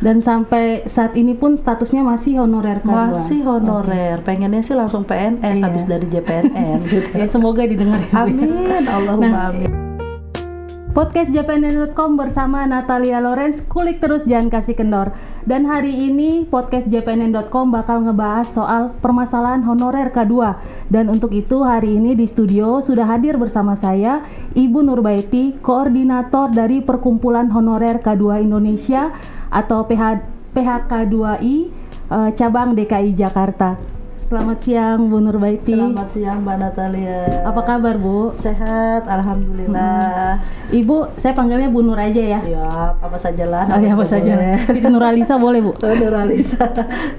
Dan sampai saat ini pun statusnya masih honorer K2. Masih honorer. Pengennya sih langsung PNS Iya. habis dari JPNN gitu. Ya semoga didengar. ya. Amin, Allahumma Nah, amin. Podcast JPNN.com bersama Natalia Lorenz, kulik terus jangan kasih kendor. Dan hari ini podcast JPNN.com bakal ngebahas soal permasalahan honorer K2. Dan untuk itu hari ini di studio sudah hadir bersama saya Ibu Nurbaiti, koordinator dari Perkumpulan Honorer K2 Indonesia atau PH, PHK2I eh, cabang DKI Jakarta. Selamat siang Bu Nurbaiti. Selamat siang Mbak Natalia. Apa kabar Bu? Sehat, alhamdulillah. Ibu, saya panggilnya Bu Nur aja ya. Ya, apa saja lah. Oh ya apa saja. Siti Nuralisa boleh bu? Oh, Nuralisa.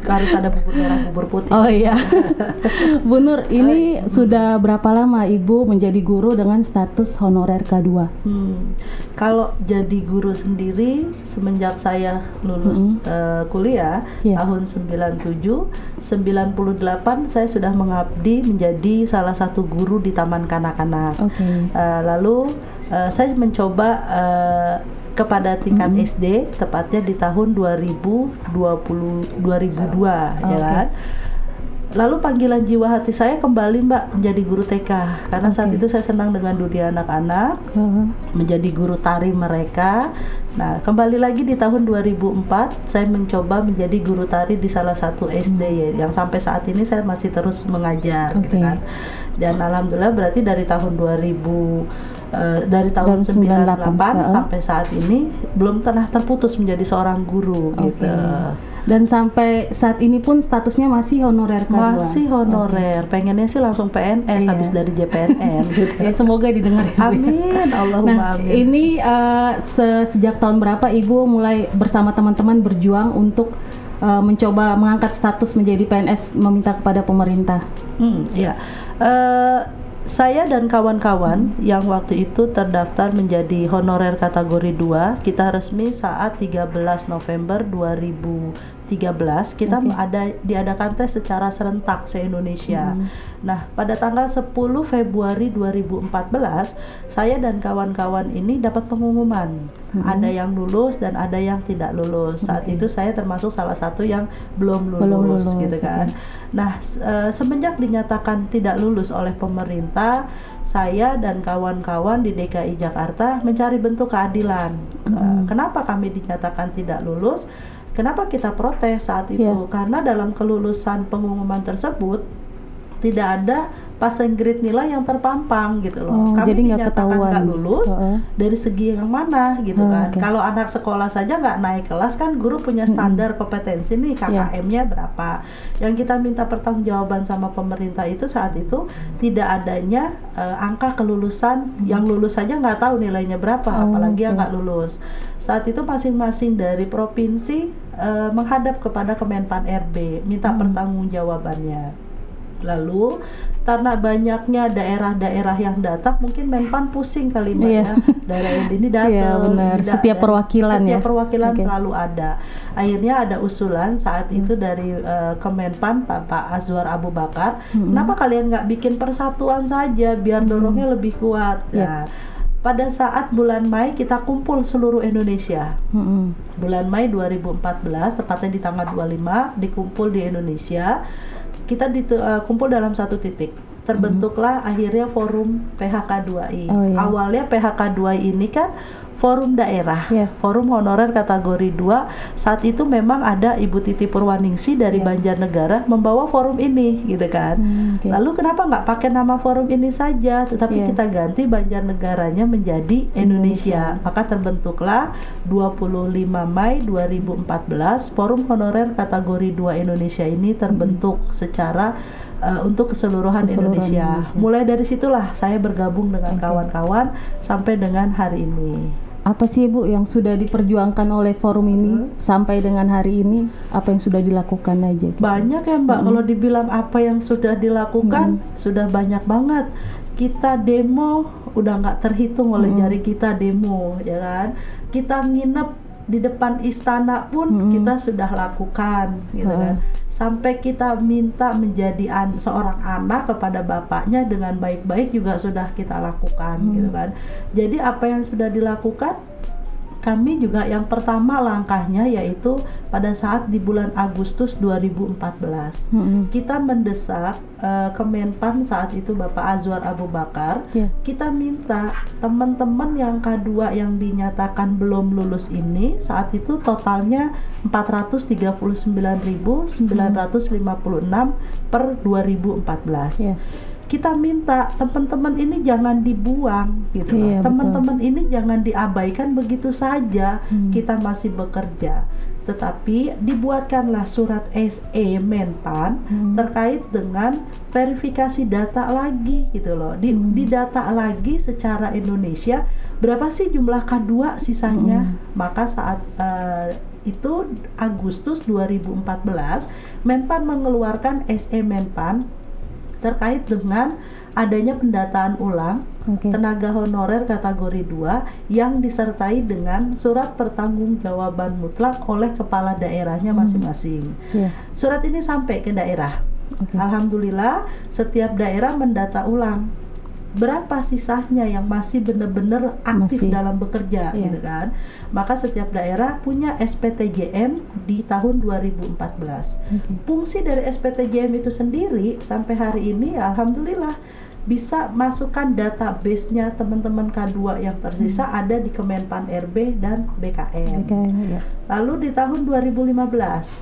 Harus ada bubur merah, bubur putih. Oh iya. Bu Nur, ini sudah berapa lama Ibu menjadi guru dengan status honorer K2? Hmm. Kalau jadi guru sendiri semenjak saya lulus Mm-mm. eh, kuliah Iya. tahun 97, 98 saya sudah mengabdi menjadi salah satu guru di Taman Kanak-kanak. Oke. Eh, lalu eh, saya mencoba eh, kepada tingkat Mm-mm. SD tepatnya di tahun 2020 2002 ya Oke. kan. Lalu panggilan jiwa hati saya kembali Mbak menjadi guru TK karena saat Oke. itu saya senang dengan dunia anak-anak Heeh. menjadi guru tari mereka. Nah, kembali lagi di tahun 2004 saya mencoba menjadi guru tari di salah satu SD ya, yang sampai saat ini saya masih terus mengajar gitu Oke. kan. Dan alhamdulillah berarti dari tahun 2000 eh, dari tahun Tahun 98 98, sampai saat ini belum pernah terputus menjadi seorang guru Oke. gitu. Dan sampai saat ini pun statusnya masih honorer K2. Masih honorer. Pengennya sih langsung PNS Iya. habis dari JPNN gitu. Ya semoga didengar ya. Ya. Amin, Allahumma Nah, amin. ini eh, se- sejak tahun berapa Ibu mulai bersama teman-teman berjuang untuk eh, mencoba mengangkat status menjadi PNS meminta kepada pemerintah? Hmm, iya. Eh, saya dan kawan-kawan yang waktu itu terdaftar menjadi honorer kategori 2, kita resmi saat 13 November 2013 kita Oke. ada diadakan tes secara serentak se-Indonesia. Hmm. Nah, pada tanggal 10 Februari 2014, saya dan kawan-kawan ini dapat pengumuman. Mhm. Ada yang lulus dan ada yang tidak lulus. Saat itu saya termasuk salah satu yang belum lulus, Belum lulus, gitu kan. oke. Nah, eh, semenjak dinyatakan tidak lulus oleh pemerintah, saya dan kawan-kawan di DKI Jakarta mencari bentuk keadilan. Eh, Mhm. kenapa kami dinyatakan tidak lulus? Kenapa kita protes saat itu? Iya. Karena dalam kelulusan pengumuman tersebut tidak ada passing grade nilai yang terpampang gitu loh. Oh, Kami jadi nggak ketahuan. nggak lulus Heeh. dari segi yang mana gitu Oh, kan. oke. Kalau anak sekolah saja nggak naik kelas kan guru punya standar kompetensi nih Iya. KKM-nya berapa. Yang kita minta pertanggungjawaban sama pemerintah itu saat itu tidak adanya eh, angka kelulusan yang lulus saja nggak tahu nilainya berapa Oh, apalagi yang oke. nggak lulus. Saat itu masing-masing dari provinsi eh, menghadap kepada Kemenpan RB minta Hmm. pertanggungjawabannya. Lalu karena banyaknya daerah-daerah yang datang, mungkin Menpan pusing kali mbak Iya. ya. Daerah ini datang. Iya, benar. ini da- Setiap perwakilan setiap ya. perwakilan Oke. selalu ada. Akhirnya ada usulan saat Hmm. itu dari eh, Kemenpan Pak Pak Azwar Abu Bakar, Hmm. kenapa kalian nggak bikin persatuan saja biar dorongnya lebih kuat. Iya. Nah, pada saat bulan Mei kita kumpul seluruh Indonesia Mm-mm. bulan Mei 2014 tepatnya di tanggal 25 dikumpul di Indonesia kita ditu- eh, kumpul dalam satu titik. Terbentuklah akhirnya forum PHK2I Oh, iya. awalnya PHK2I ini kan forum daerah Iya. forum honorer kategori 2 saat itu memang ada Ibu Titi Purwaningsi dari Iya. Banjarnegara membawa forum ini gitu kan Hmm, oke. Lalu kenapa nggak pakai nama forum ini saja, tetapi Iya. kita ganti Banjarnegaranya menjadi Indonesia. Indonesia. Maka terbentuklah 25 Mei 2014 Forum Honorer Kategori 2 Indonesia ini terbentuk secara uh, untuk keseluruhan, Keseluruhan Indonesia. Indonesia. Mulai dari situlah saya bergabung dengan kawan-kawan sampai dengan hari ini. Apa sih Bu yang sudah diperjuangkan oleh forum ini Hmm. sampai dengan hari ini? Apa yang sudah dilakukan aja? gitu? Banyak ya Mbak, Mm-mm. kalau dibilang apa yang sudah dilakukan, sudah banyak banget. Kita demo udah nggak terhitung oleh Mm-mm. jari kita demo, ya kan? Kita nginep di depan istana pun Mm-mm. kita sudah lakukan, gitu Heeh. kan? Sampai kita minta menjadi an- seorang anak kepada bapaknya dengan baik-baik juga sudah kita lakukan, Hmm. gitu kan? Jadi apa yang sudah dilakukan kami juga yang pertama langkahnya yaitu pada saat di bulan Agustus 2014 Mm-mm. kita mendesak eh, Kemenpan saat itu Bapak Azwar Abu Bakar Ya. kita minta teman-teman yang K2 yang dinyatakan belum lulus ini saat itu totalnya 439.956 per 2014 Ya. Kita minta teman-teman ini jangan dibuang gitu loh. Iya, teman-teman ini jangan diabaikan begitu saja Hmm. kita masih bekerja tetapi dibuatkanlah surat SE Menpan Hmm. terkait dengan verifikasi data lagi gitu loh di, Hmm. didata lagi secara Indonesia berapa sih jumlah K2 sisanya Hmm. maka saat eh, itu Agustus 2014 Menpan mengeluarkan SE Menpan terkait dengan adanya pendataan ulang Oke. tenaga honorer kategori 2 yang disertai dengan surat pertanggungjawaban mutlak oleh kepala daerahnya Hmm. masing-masing. Ya. Surat ini sampai ke daerah. Oke. Alhamdulillah setiap daerah mendata ulang berapa sisanya yang masih benar-benar aktif Masih. dalam bekerja Iya. gitu kan. Maka setiap daerah punya SPTJM di tahun 2014 Oke. fungsi dari SPTJM itu sendiri sampai hari ini alhamdulillah bisa masukkan database-nya teman-teman K2 yang tersisa Hmm. ada di Kemenpan RB dan BKN. BKN, ya. Lalu di tahun 2015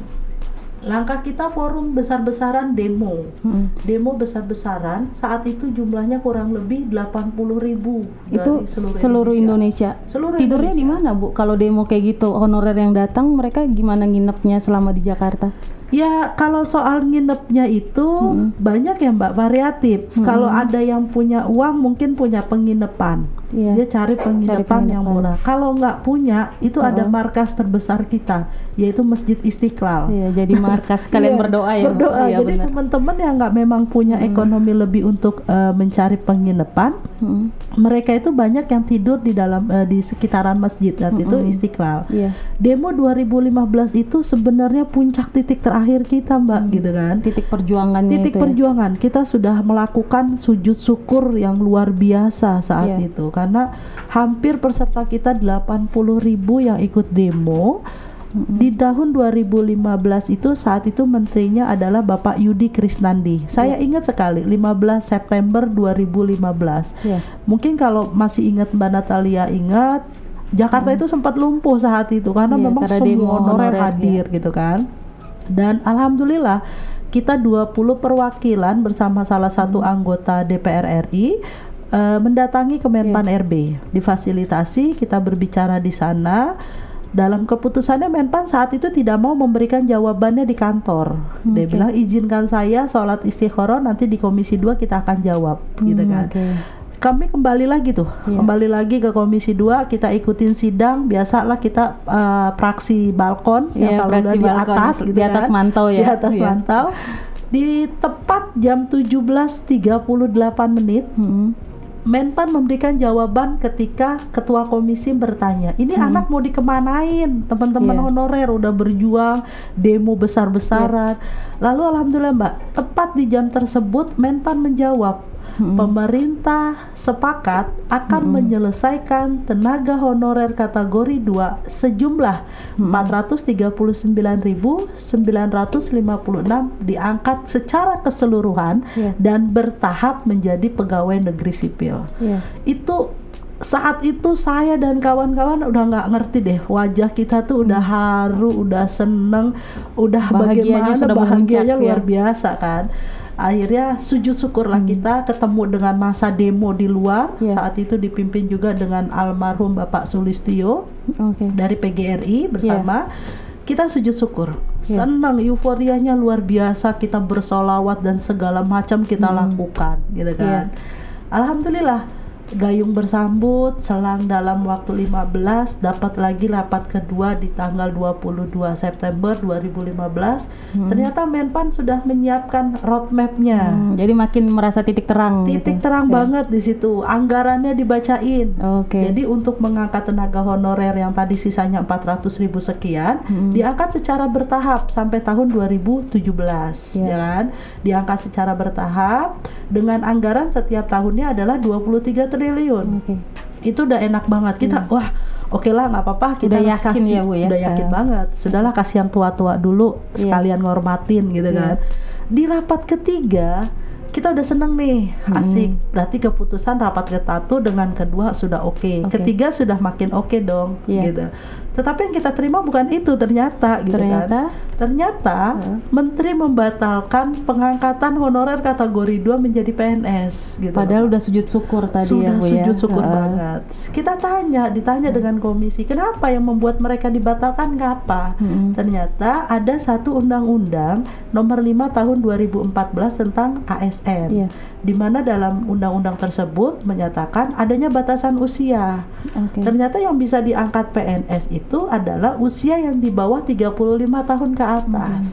langkah kita forum besar-besaran demo. Mm. Demo besar-besaran saat itu jumlahnya kurang lebih 80.000 ribu Itu seluruh Indonesia. Seluruh Tidurnya di Indonesia. mana, Bu? Kalau demo kayak gitu, honorer yang datang, mereka gimana nginepnya selama di Jakarta? Ya kalau soal nginepnya itu Hmm. banyak ya Mbak variatif. Hmm. Kalau ada yang punya uang mungkin punya penginapan. Iya. Dia cari penginapan, yang penginapan. murah. Kalau nggak punya itu ada Oh. markas terbesar kita yaitu Masjid Istiqlal. Iya, jadi markas kalian Iya, berdoa ya. Berdoa. Iya, Jadi teman-teman yang nggak memang punya Hmm. ekonomi lebih untuk eh, mencari penginapan, Mm. mereka itu banyak yang tidur di dalam eh, di sekitaran masjid dan itu Mm-mm. Istiqlal. Iya. Demo 2015 itu sebenarnya puncak titik terakhir kita, Mbak, Hmm. gitu kan. Titik perjuangannya Titik itu ya. perjuangan kita sudah melakukan sujud syukur yang luar biasa saat Iya. itu karena hampir peserta kita 80.000 ribu yang ikut demo. Mm-mm. Di tahun 2015 itu saat itu menterinya adalah Bapak Yudi Krisnandi. Saya Iya. ingat sekali 15 September 2015. Iya. Mungkin kalau masih ingat Mbak Natalia ingat Jakarta itu sempat lumpuh saat itu karena Hmm. Iya, memang karena semua honorer hadir gitu kan. Dan alhamdulillah kita 20 perwakilan bersama salah satu Hmm. anggota DPR RI eh, mendatangi Kemenpan Iya. RB. Difasilitasi kita berbicara di sana. Dalam keputusannya Menpan saat itu tidak mau memberikan jawabannya di kantor. Dia Oke. bilang izinkan saya sholat istikharah nanti di komisi 2 kita akan jawab gitu Hmm, kan oke. Kami kembali lagi tuh Iya. kembali lagi ke komisi 2 kita ikutin sidang biasalah kita eh, praksi balkon yang Iya, selalu praksi ada di balkon, atas di gitu atas kan. mantau ya. di atas Iya. mantau di tepat jam 17.38 menit Mm. Menpan memberikan jawaban ketika ketua komisi bertanya, ini Hmm. anak mau dikemanain? Teman-teman Iya. honorer udah berjuang demo besar-besaran. Lalu alhamdulillah Mbak, tepat di jam tersebut Menpan menjawab, Mm. pemerintah sepakat akan Mm-mm. menyelesaikan tenaga honorer kategori 2 sejumlah Mm-mm. 439.956 diangkat secara keseluruhan Iya. dan bertahap menjadi pegawai negeri sipil. Iya. Itu saat itu saya dan kawan-kawan udah nggak ngerti deh wajah kita tuh udah haru, udah seneng, udah Hmm. Bahagianya bagaimana sudah bahagianya memuncak, luar ya. biasa kan. Akhirnya sujud syukurlah Hmm. kita ketemu dengan masa demo di luar. Iya. Saat itu dipimpin juga dengan almarhum Bapak Sulistio Oke. dari PGRI bersama kita sujud syukur Iya. senang euforianya luar biasa kita bersolawat dan segala macam kita Hmm. lakukan gitu kan Iya. alhamdulillah gayung bersambut selang dalam waktu 15 dapat lagi rapat kedua di tanggal 22 September 2015 Hmm. ternyata Menpan sudah menyiapkan roadmapnya Hmm, jadi makin merasa titik terang. titik gitu. terang Ya. banget di situ anggarannya dibacain Oke. jadi untuk mengangkat tenaga honorer yang tadi sisanya 400 ribu sekian, Hmm. diangkat secara bertahap sampai tahun 2017, Iya. ya kan? Diangkat secara bertahap dengan anggaran setiap tahunnya adalah 23 triliun. Oke. Itu udah enak banget. Kita Hmm. wah oke lah nggak apa-apa kita Udah yakin kasih ya, Bu, ya? udah yakin Eh. banget sudahlah kasih yang tua-tua dulu Iya. sekalian ngormatin gitu Iya. kan di rapat ketiga kita udah seneng nih asik berarti keputusan rapat ke satu dengan kedua sudah oke Oke. ketiga sudah makin oke dong Iya. gitu tetapi yang kita terima bukan itu ternyata gitu Ternyata? kan ternyata Heeh. menteri membatalkan pengangkatan honorer kategori 2 menjadi PNS gitu Padahal loh. udah sujud syukur tadi sudah ya Bu ya. sujud syukur Heeh. banget. Kita tanya, ditanya dengan komisi, kenapa yang membuat mereka dibatalkan apa? Mm-mm. Ternyata ada satu undang-undang nomor 5 tahun 2014 tentang ASN. Iya. Di mana dalam undang-undang tersebut menyatakan adanya batasan usia. Oke. Ternyata yang bisa diangkat PNS itu adalah usia yang di bawah 35 tahun ke atas.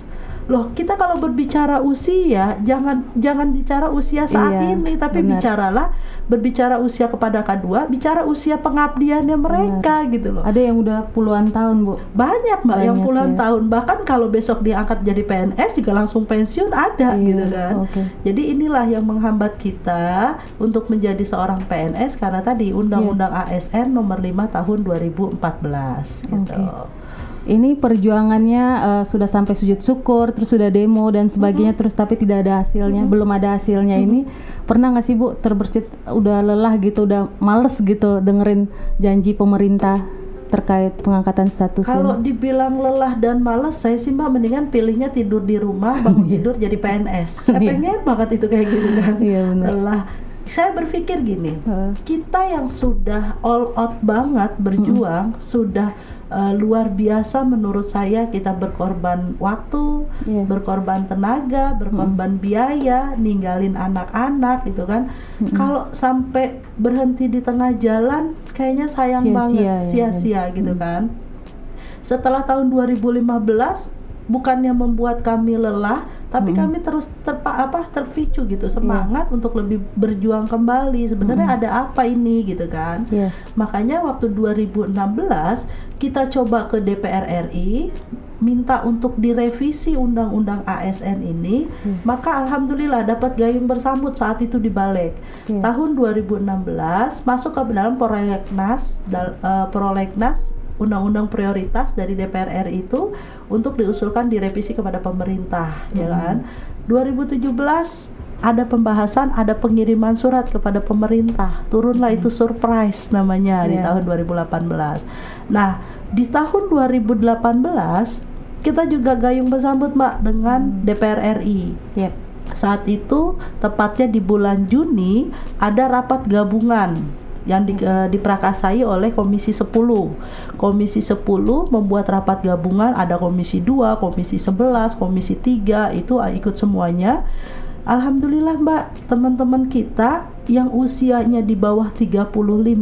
Loh, kita kalau berbicara usia, jangan jangan bicara usia saat Iya, ini, tapi benar. bicaralah berbicara usia kepada kedua, bicara usia pengabdiannya mereka gitu loh. Ada yang udah puluhan tahun Bu. Banyak Mbak yang Banyak, puluhan ya. tahun, bahkan kalau besok diangkat jadi PNS juga langsung pensiun ada Iya, gitu kan. Oke. Jadi inilah yang menghambat kita untuk menjadi seorang PNS karena tadi Undang-Undang Iya. ASN nomor 5 tahun 2014 gitu. Oke. Ini perjuangannya eh, sudah sampai sujud syukur, terus sudah demo dan sebagainya, terus tapi tidak ada hasilnya, belum ada hasilnya ini. Pernah nggak sih Bu terbersit udah lelah gitu, udah males gitu dengerin janji pemerintah terkait pengangkatan status Kalau dibilang lelah dan males, saya sih mbak mendingan pilihnya tidur di rumah, bangun tidur jadi PNS. Saya Iya. pengen banget itu kayak gitu kan. Iya, benar. Lelah. Saya berpikir gini, Heeh. kita yang sudah all out banget berjuang, sudah uh, luar biasa menurut saya kita berkorban waktu, Iya. berkorban tenaga, berkorban biaya, ninggalin anak-anak gitu kan. Kalau sampai berhenti di tengah jalan, kayaknya sayang Sia-sia banget, ya, sia-sia gitu kan. Setelah tahun 2015 bukannya membuat kami lelah, tapi Mm. kami terus terpa apa terpicu gitu semangat untuk lebih berjuang kembali. Sebenarnya ada apa ini gitu kan? Iya. Makanya waktu 2016 kita coba ke DPR RI minta untuk direvisi undang-undang ASN ini, Hmm. maka alhamdulillah dapat gayung bersambut saat itu di balik. Iya. Tahun 2016 masuk ke dalam prolegnas dal- eh, prolegnas undang-undang prioritas dari DPR RI itu untuk diusulkan direvisi kepada pemerintah, ya Hmm. kan? 2017 ada pembahasan, ada pengiriman surat kepada pemerintah. Turunlah itu surprise namanya di Iya. tahun 2018. Nah, di tahun 2018 kita juga gayung bersambut, Mbak, dengan DPR RI. Yep. Saat itu tepatnya di bulan Juni ada rapat gabungan yang di- eh, diprakasai oleh Komisi 10. Komisi 10 membuat rapat gabungan ada Komisi 2, Komisi 11, Komisi 3 itu eh, ikut semuanya. Alhamdulillah Mbak, teman-teman kita yang usianya di bawah 35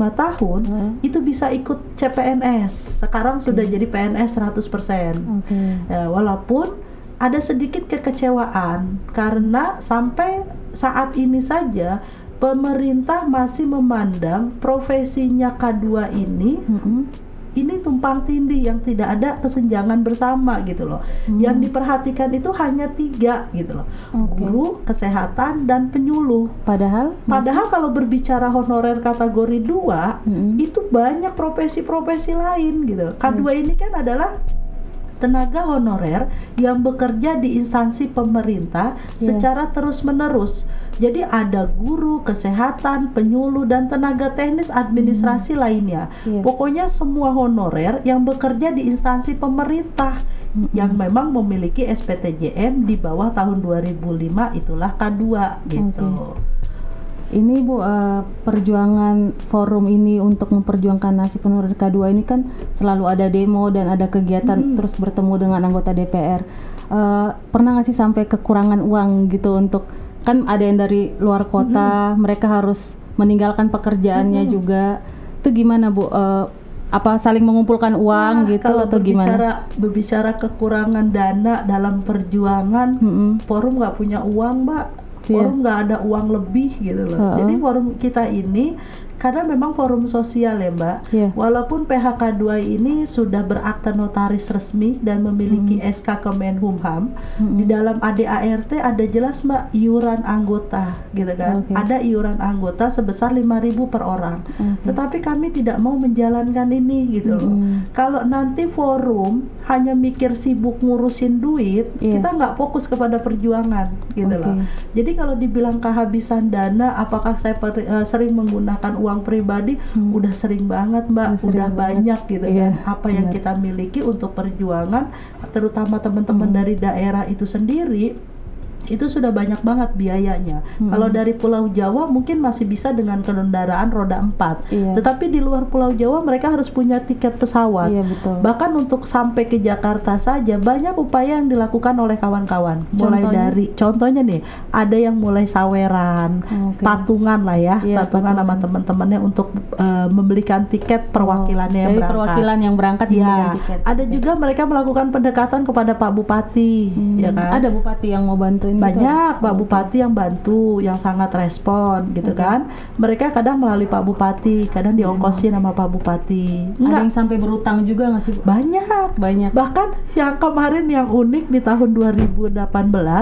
tahun Hmm. itu bisa ikut CPNS. Sekarang sudah jadi PNS 100%. Oke. Ya, walaupun ada sedikit kekecewaan karena sampai saat ini saja pemerintah masih memandang profesinya K2 ini Mm-mm. ini tumpang tindih yang tidak ada kesenjangan bersama gitu loh. Hmm. Yang diperhatikan itu hanya tiga gitu loh. Oke. Guru, kesehatan dan penyuluh. Padahal Padahal kalau berbicara honorer kategori 2 Mm-mm. itu banyak profesi-profesi lain gitu. K2 ini kan adalah tenaga honorer yang bekerja di instansi pemerintah Iya. secara terus-menerus. Jadi ada guru, kesehatan, penyuluh dan tenaga teknis administrasi lainnya. Iya. Pokoknya semua honorer yang bekerja di instansi pemerintah Mm-mm. yang memang memiliki SPTJM di bawah tahun 2005 itulah K2 gitu. Oke. Ini Bu eh, perjuangan forum ini untuk memperjuangkan nasib honorer K2 ini kan selalu ada demo dan ada kegiatan Mm. terus bertemu dengan anggota DPR. Eh, pernah nggak sih sampai kekurangan uang gitu untuk kan ada yang dari luar kota, mereka harus meninggalkan pekerjaannya Mm. juga. Itu gimana Bu? Eh, apa saling mengumpulkan uang Wah, gitu kalau atau gimana? berbicara, berbicara kekurangan dana dalam perjuangan, Mm-mm. forum nggak punya uang, Mbak. Iya. Forum nggak ada uang lebih gitu loh. Jadi forum kita ini karena memang forum sosial ya Mbak. Iya. Walaupun PHK 2 ini sudah berakta notaris resmi dan memiliki Hmm. SK Kemenhumham, Mm-mm. di dalam ADART ada jelas Mbak iuran anggota gitu kan. Oke. Ada iuran anggota sebesar 5.000 per orang. Oke. Tetapi kami tidak mau menjalankan ini gitu loh. Mm-mm. Kalau nanti forum hanya mikir sibuk ngurusin duit, Iya. kita nggak fokus kepada perjuangan gitu Oke. loh. Jadi kalau dibilang kehabisan dana, apakah saya per- eh, sering menggunakan uang pribadi? Hmm. Udah sering banget mbak, Udah sering udah banget. banyak gitu Iya, kan. Apa yang benar. kita miliki untuk perjuangan, terutama teman-teman Hmm. dari daerah itu sendiri itu sudah banyak banget biayanya. Hmm. Kalau dari Pulau Jawa mungkin masih bisa dengan kendaraan roda 4. Iya. Tetapi di luar Pulau Jawa mereka harus punya tiket pesawat. Iya betul. Bahkan untuk sampai ke Jakarta saja banyak upaya yang dilakukan oleh kawan-kawan. Mulai dari contohnya nih, ada yang mulai saweran, Oke. patungan lah ya, Iya, patungan sama teman-temannya untuk eh, membelikan tiket perwakilannya yang Dari berangkat. perwakilan yang berangkat Ya, tiket. ada Oke. juga mereka melakukan pendekatan kepada Pak Bupati, Hmm, ya kan? Ada bupati yang mau bantuin gitu? banyak Pak. Bupati yang bantu, yang sangat respon gitu kan. Mereka kadang melalui Pak Bupati, kadang diongkosin sama Pak Bupati. Ada Enggak, yang sampai berutang juga nggak sih? Banyak. Banyak. Bahkan yang kemarin yang unik di tahun 2018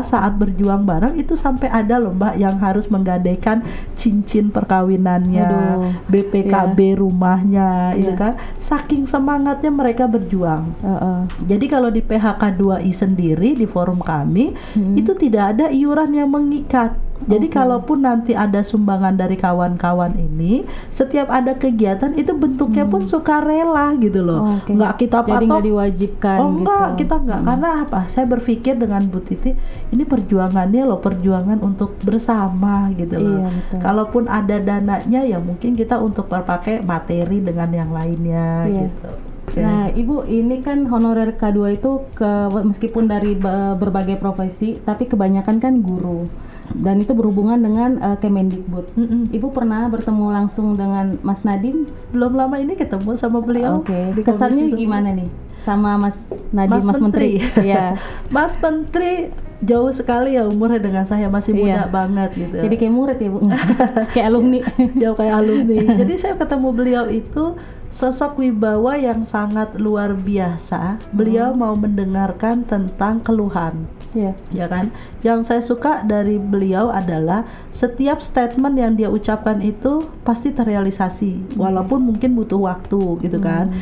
saat berjuang bareng itu sampai ada loh Mbak yang harus menggadaikan cincin perkawinannya, Aduh. BPKB rumahnya, itu Iya. kan. Saking semangatnya mereka berjuang. Heeh. Jadi kalau di PHK 2I sendiri di forum kami Hmm. itu tidak ada iuran yang mengikat. Jadi Oke. kalaupun nanti ada sumbangan dari kawan-kawan ini, setiap ada kegiatan itu bentuknya pun sukarela gitu loh. Hmm. Oke. Nggak kita Jadi patok. nggak diwajibkan Oh enggak, gitu. kita enggak. Hmm. Karena apa? Saya berpikir dengan Bu Titi, ini perjuangannya loh, perjuangan untuk bersama gitu loh. Iya, betul. Kalaupun ada dananya ya mungkin kita untuk berpakai materi dengan yang lainnya Iya. gitu. Nah, Ibu, ini kan honorer K2 itu ke meskipun dari be- berbagai profesi, tapi kebanyakan kan guru. Dan itu berhubungan dengan eh, Kemendikbud. Mm-mm. Ibu pernah bertemu langsung dengan Mas Nadim? belum lama ini ketemu sama beliau. Oke. di Kesannya gimana nih sama Mas Nadim, Mas Mas, Menteri? Menteri. Iya. Mas Menteri jauh sekali ya umurnya dengan saya masih muda Iya. banget gitu. Jadi kayak murid ya, Bu. kayak alumni. jauh kayak alumni. Jadi saya ketemu beliau itu sosok wibawa yang sangat luar biasa. Beliau mau mendengarkan tentang keluhan. Iya. ya kan? Yang saya suka dari beliau adalah setiap statement yang dia ucapkan itu pasti terrealisasi, walaupun mungkin butuh waktu, gitu kan?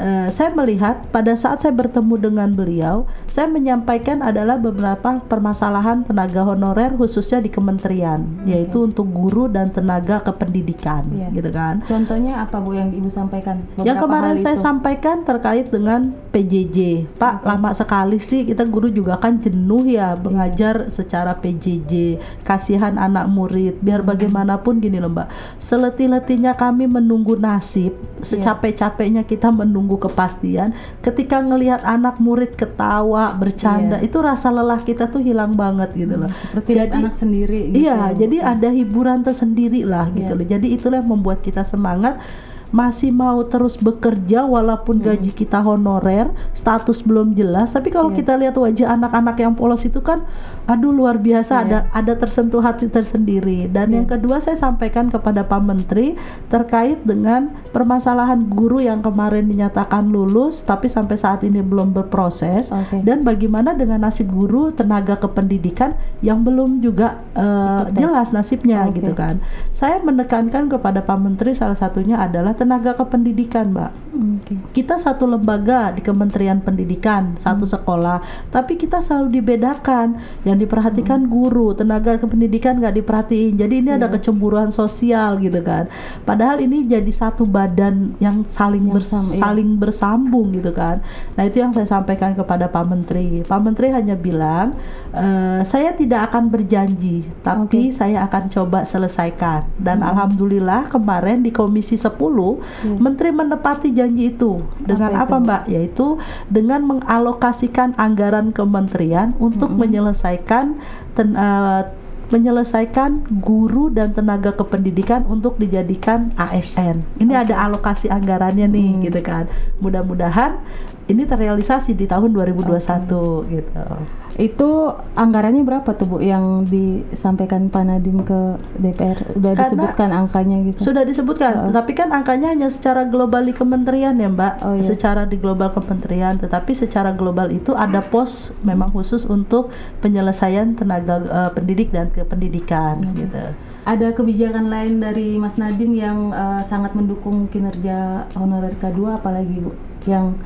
Eh, saya melihat pada saat saya bertemu dengan beliau, saya menyampaikan adalah beberapa permasalahan tenaga honorer khususnya di kementerian, yaitu untuk guru dan tenaga kependidikan, Iya. gitu kan? Contohnya apa Bu yang Ibu sampaikan? Yang kemarin saya itu. sampaikan terkait dengan PJJ. Pak, lama sekali sih kita guru juga kan jenuh ya mengajar secara PJJ. Kasihan anak murid. Biar bagaimanapun gini loh, Mbak. Seletih-letihnya kami menunggu nasib, secapek-capeknya kita menunggu kepastian. Ketika ngelihat anak murid ketawa, bercanda, Iya. itu rasa lelah kita tuh hilang banget gitu loh. Seperti lihat Jadi- anak sendiri gitu. Iya, ya, jadi ada hiburan tersendiri lah gitu Iya. loh. Jadi itulah yang membuat kita semangat masih mau terus bekerja walaupun Hmm. gaji kita honorer, status belum jelas. Tapi kalau Iya. kita lihat wajah anak-anak yang polos itu kan, aduh luar biasa Iya. ada ada tersentuh hati tersendiri. Dan Iya. yang kedua saya sampaikan kepada Pak Menteri terkait dengan permasalahan guru yang kemarin dinyatakan lulus tapi sampai saat ini belum berproses Oke. dan bagaimana dengan nasib guru tenaga kependidikan yang belum juga tes. jelas nasibnya Oke. gitu kan. Saya menekankan kepada Pak Menteri salah satunya adalah tenaga kependidikan, Mbak. Oke. Kita satu lembaga di Kementerian Pendidikan, satu Hmm. sekolah, tapi kita selalu dibedakan. Yang diperhatikan guru, tenaga kependidikan nggak diperhatiin. Jadi ini ada Hmm. Iya. kecemburuan sosial gitu kan. Padahal ini jadi satu badan yang saling Yang bers- sama, iya. saling bersambung gitu kan. Nah itu yang saya sampaikan kepada Pak Menteri. Pak Menteri hanya bilang, "Eh, saya tidak akan berjanji, tapi Oke. saya akan coba selesaikan. Dan Hmm. alhamdulillah kemarin di Komisi 10 Iya. Menteri menepati janji itu dengan Apa apa, itu? Mbak? Yaitu dengan mengalokasikan anggaran kementerian untuk Mm-mm. menyelesaikan ten- eh, menyelesaikan guru dan tenaga kependidikan untuk dijadikan ASN. Ini Oke. ada alokasi anggarannya nih, Hmm. gitu kan. Mudah-mudahan ini terrealisasi di tahun 2021 gitu. Itu anggarannya berapa tuh Bu yang disampaikan Pak Nadiem ke DPR? Udah Karena disebutkan angkanya gitu? Sudah disebutkan, Heeh. tapi kan angkanya hanya secara global di kementerian ya Mbak, Oh, iya. secara di global kementerian. Tetapi secara global itu ada pos memang khusus untuk penyelesaian tenaga eh, pendidik dan kependidikan Hmm. gitu. Ada kebijakan lain dari Mas Nadiem yang eh, sangat mendukung kinerja honorer K2 apalagi Bu? Yang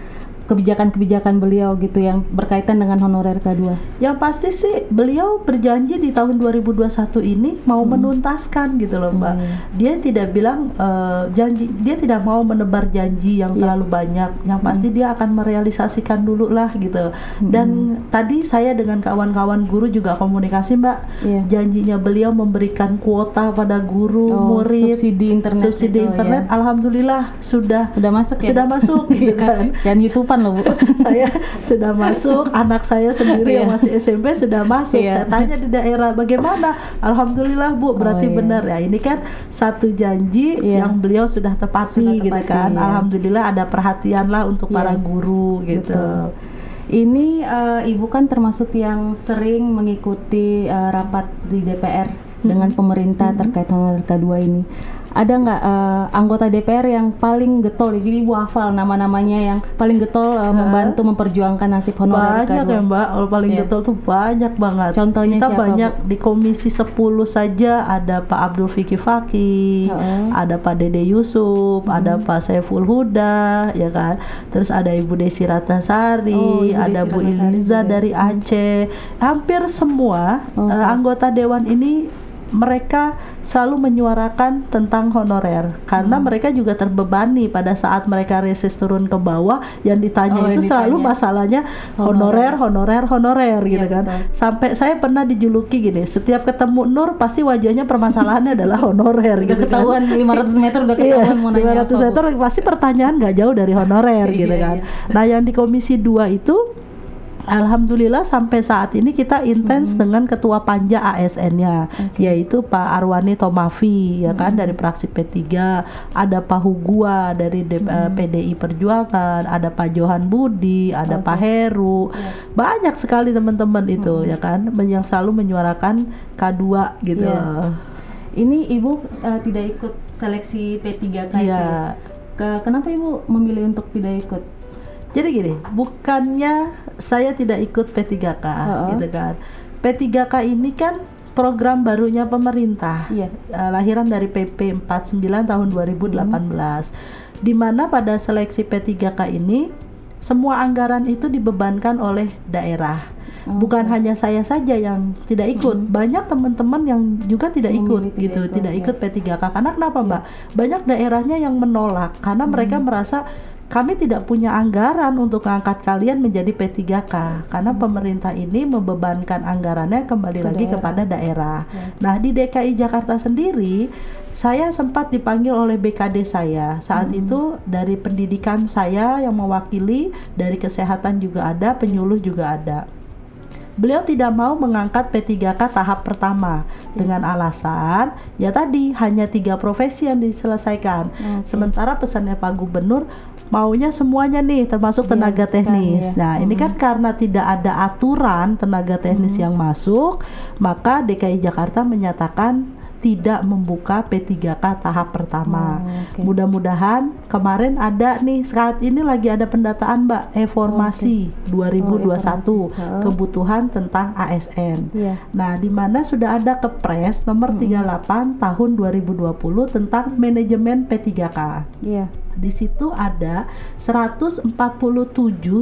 kebijakan-kebijakan beliau gitu yang berkaitan dengan honorer K2. Yang pasti sih beliau berjanji di tahun 2021 ini mau menuntaskan gitu loh Mbak. Hmm. Dia tidak bilang eh, janji, dia tidak mau menebar janji yang Iya. terlalu banyak. Yang pasti dia akan merealisasikan dulu lah gitu. Hmm. Dan tadi saya dengan kawan-kawan guru juga komunikasi Mbak. Iya. Janjinya beliau memberikan kuota pada guru, Oh, murid, subsidi internet subsidi itu, internet. ya. Alhamdulillah sudah Udah masuk ya? Sudah masuk, gitu Iya. kan. Jangan YouTubean loh Bu. saya sudah masuk, anak saya sendiri yang Iya. masih SMP sudah masuk. Iya. Saya tanya di daerah bagaimana? Alhamdulillah Bu, berarti Oh, iya. benar ya. Ini kan satu janji Iya. yang beliau sudah tepati, Sudah gitu tepati, kan. iya. Alhamdulillah ada perhatian lah untuk Iya. para guru gitu. Betul. Ini eh, Ibu kan termasuk yang sering mengikuti eh, rapat di DPR dengan pemerintah terkait honorer K2 ini. Ada nggak eh, anggota DPR yang paling getol? Jadi Ibu hafal nama-namanya yang paling getol eh, membantu memperjuangkan nasib honorer Banyak K2. ya Mbak, kalau paling Iya. getol tuh banyak banget. Contohnya Kita siapa, banyak di komisi 10 saja ada Pak Abdul Fikri Faki, Heeh. ada Pak Dede Yusuf, ada Hmm. Pak Saiful Huda, ya kan. Terus ada Ibu Desi Ratnasari, Oh, Ibu ada Desi Bu Iliza dari Aceh. Hampir semua Oh. eh, anggota dewan ini mereka selalu menyuarakan tentang honorer karena Hmm. mereka juga terbebani pada saat mereka reses turun ke bawah yang ditanya Oh, yang itu selalu ditanya. masalahnya Honorer. honorer honorer honorer Iya, gitu kan betul. sampai saya pernah dijuluki gini setiap ketemu Nur pasti wajahnya permasalahannya adalah honorer Udah gitu ketahuan 500 meter udah Iya, ketahuan mau nanya 500 apa, meter pasti pertanyaan nggak jauh dari honorer Iya, gitu kan. iya. Nah, yang di komisi 2 itu Alhamdulillah sampai saat ini kita intens dengan ketua panja ASN-nya Hmm. Oke. yaitu Pak Arwani Tomafi ya kan Hmm. dari fraksi P3, ada Pak Hugua dari D- eh, PDI Perjuangan, ada Pak Johan Budi, ada Oke. Pak Heru. Iya. Banyak sekali teman-teman itu Hmm. ya kan yang selalu menyuarakan K2 gitu. Iya. Ini Ibu eh, tidak ikut seleksi P3K itu. Iya. Ke, kenapa Ibu memilih untuk tidak ikut? Jadi gini, bukannya saya tidak ikut P3K Heeh. gitu kan. P3K ini kan program barunya pemerintah. Iya. eh, lahiran dari PP 49 tahun 2018. Di mana pada seleksi P3K ini semua anggaran itu dibebankan oleh daerah. Oh, Bukan hanya saya saja yang tidak ikut, Mhm. banyak teman-teman yang juga tidak ikut Memilih tidak gitu, ikut, tidak ya. ikut P3K. Karena kenapa, Iya. Mbak? Banyak daerahnya yang menolak karena mereka merasa kami tidak punya anggaran untuk mengangkat kalian menjadi P3K karena pemerintah ini membebankan anggarannya kembali Ke lagi daerah. kepada daerah. Ya. Nah, di DKI Jakarta sendiri saya sempat dipanggil oleh BKD saya. Saat Hmm. itu dari pendidikan saya yang mewakili, dari kesehatan juga ada, penyuluh juga ada. Beliau tidak mau mengangkat P3K tahap pertama dengan alasan ya tadi hanya tiga profesi yang diselesaikan. Oke. Sementara pesannya Pak Gubernur maunya semuanya nih termasuk tenaga Dihabiskan, teknis. ya. Nah, ini Hmm. kan karena tidak ada aturan tenaga teknis Hmm. yang masuk, maka DKI Jakarta menyatakan tidak membuka P3K tahap pertama. Oh, oke. Mudah-mudahan kemarin ada nih saat ini lagi ada pendataan Mbak Eformasi 2021 Oh, informasi. kebutuhan tentang ASN. Iya. Nah, di mana sudah ada Kepres nomor Mm-mm. 38 tahun 2020 tentang manajemen P3K. Iya. Di situ ada 147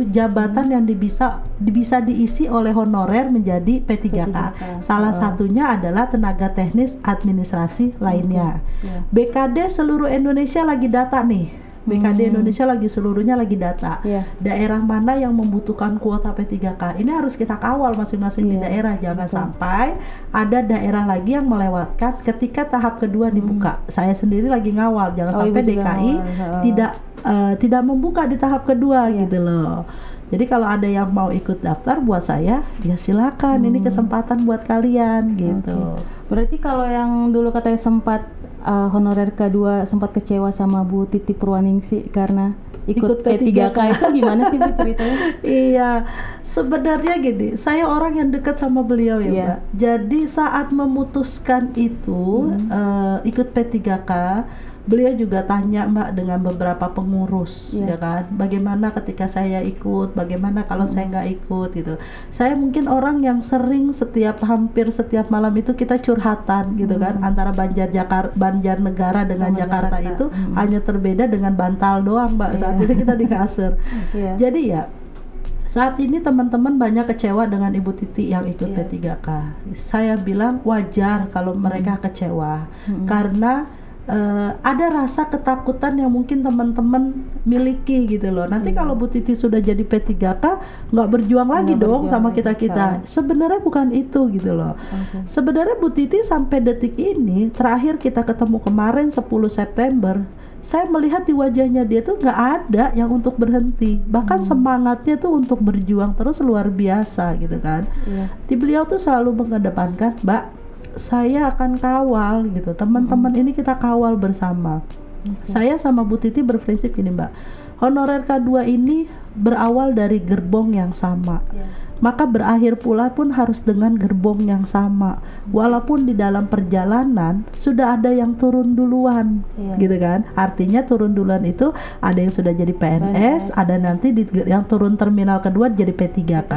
jabatan yang bisa bisa diisi oleh honorer menjadi P3K. P3K. Salah Oh. satunya adalah tenaga teknis administrasi lainnya. Iya. BKD seluruh Indonesia lagi data nih. BKD Hmm. Indonesia lagi seluruhnya lagi data. Iya. Daerah mana yang membutuhkan kuota P3K? Ini harus kita kawal masing-masing di Iya, daerah. Jangan betul. sampai ada daerah lagi yang melewatkan ketika tahap kedua dibuka. Saya sendiri lagi ngawal, jangan Hmm. Oh, sampai Ibu juga DKI ngawal. Tidak eh, tidak membuka di tahap kedua Iya. gitu loh. Jadi kalau ada yang mau ikut daftar buat saya, ya silakan. Ini Hmm. kesempatan buat kalian gitu. Oke. Berarti kalau yang dulu katanya sempat uh, honorer K2 sempat kecewa sama Bu Titi Purwaningsi karena ikut, P3K itu gimana sih Bu ceritanya? Iya, sebenarnya gini, saya orang yang dekat sama beliau ya, Iya. Mbak. Jadi saat memutuskan itu Hmm. eh, ikut P3K, beliau juga tanya Mbak dengan beberapa pengurus, Iya. ya kan, bagaimana ketika saya ikut, bagaimana kalau Hmm. saya nggak ikut gitu. Saya mungkin orang yang sering setiap hampir setiap malam itu kita curhatan gitu kan, Hmm. antara Banjar Jakarta, Banjarnegara dengan Sama Jakarta, Jakarta. itu Hmm. hanya terbeda dengan bantal doang Mbak. Saat Iya. itu kita di kasur. Iya. Jadi ya saat ini teman-teman banyak kecewa dengan Ibu Titi yang ikut Iya. P3K. Saya bilang wajar kalau mereka kecewa Hmm. karena eh, ada rasa ketakutan yang mungkin teman-teman miliki gitu loh. Nanti Iya. kalau Bu Titi sudah jadi P3K nggak berjuang lagi Nggak dong berjuang sama kita-kita. Tahu. Sebenarnya bukan itu gitu loh. Oke. Sebenarnya Bu Titi sampai detik ini terakhir kita ketemu kemarin 10 September saya melihat di wajahnya dia tuh nggak ada yang untuk berhenti bahkan Hmm. semangatnya tuh untuk berjuang terus luar biasa gitu kan Iya. di beliau tuh selalu mengedepankan Mbak saya akan kawal gitu. Teman-teman ini kita kawal bersama. Oke. saya sama Bu Titi berprinsip gini Mbak. Honorer K2 ini berawal dari gerbong yang sama. Iya. Maka berakhir pula pun harus dengan gerbong yang sama walaupun di dalam perjalanan sudah ada yang turun duluan Iya. gitu kan artinya turun duluan itu ada yang sudah jadi PNS, PNS. ada nanti di, yang turun terminal kedua jadi P3K P3K.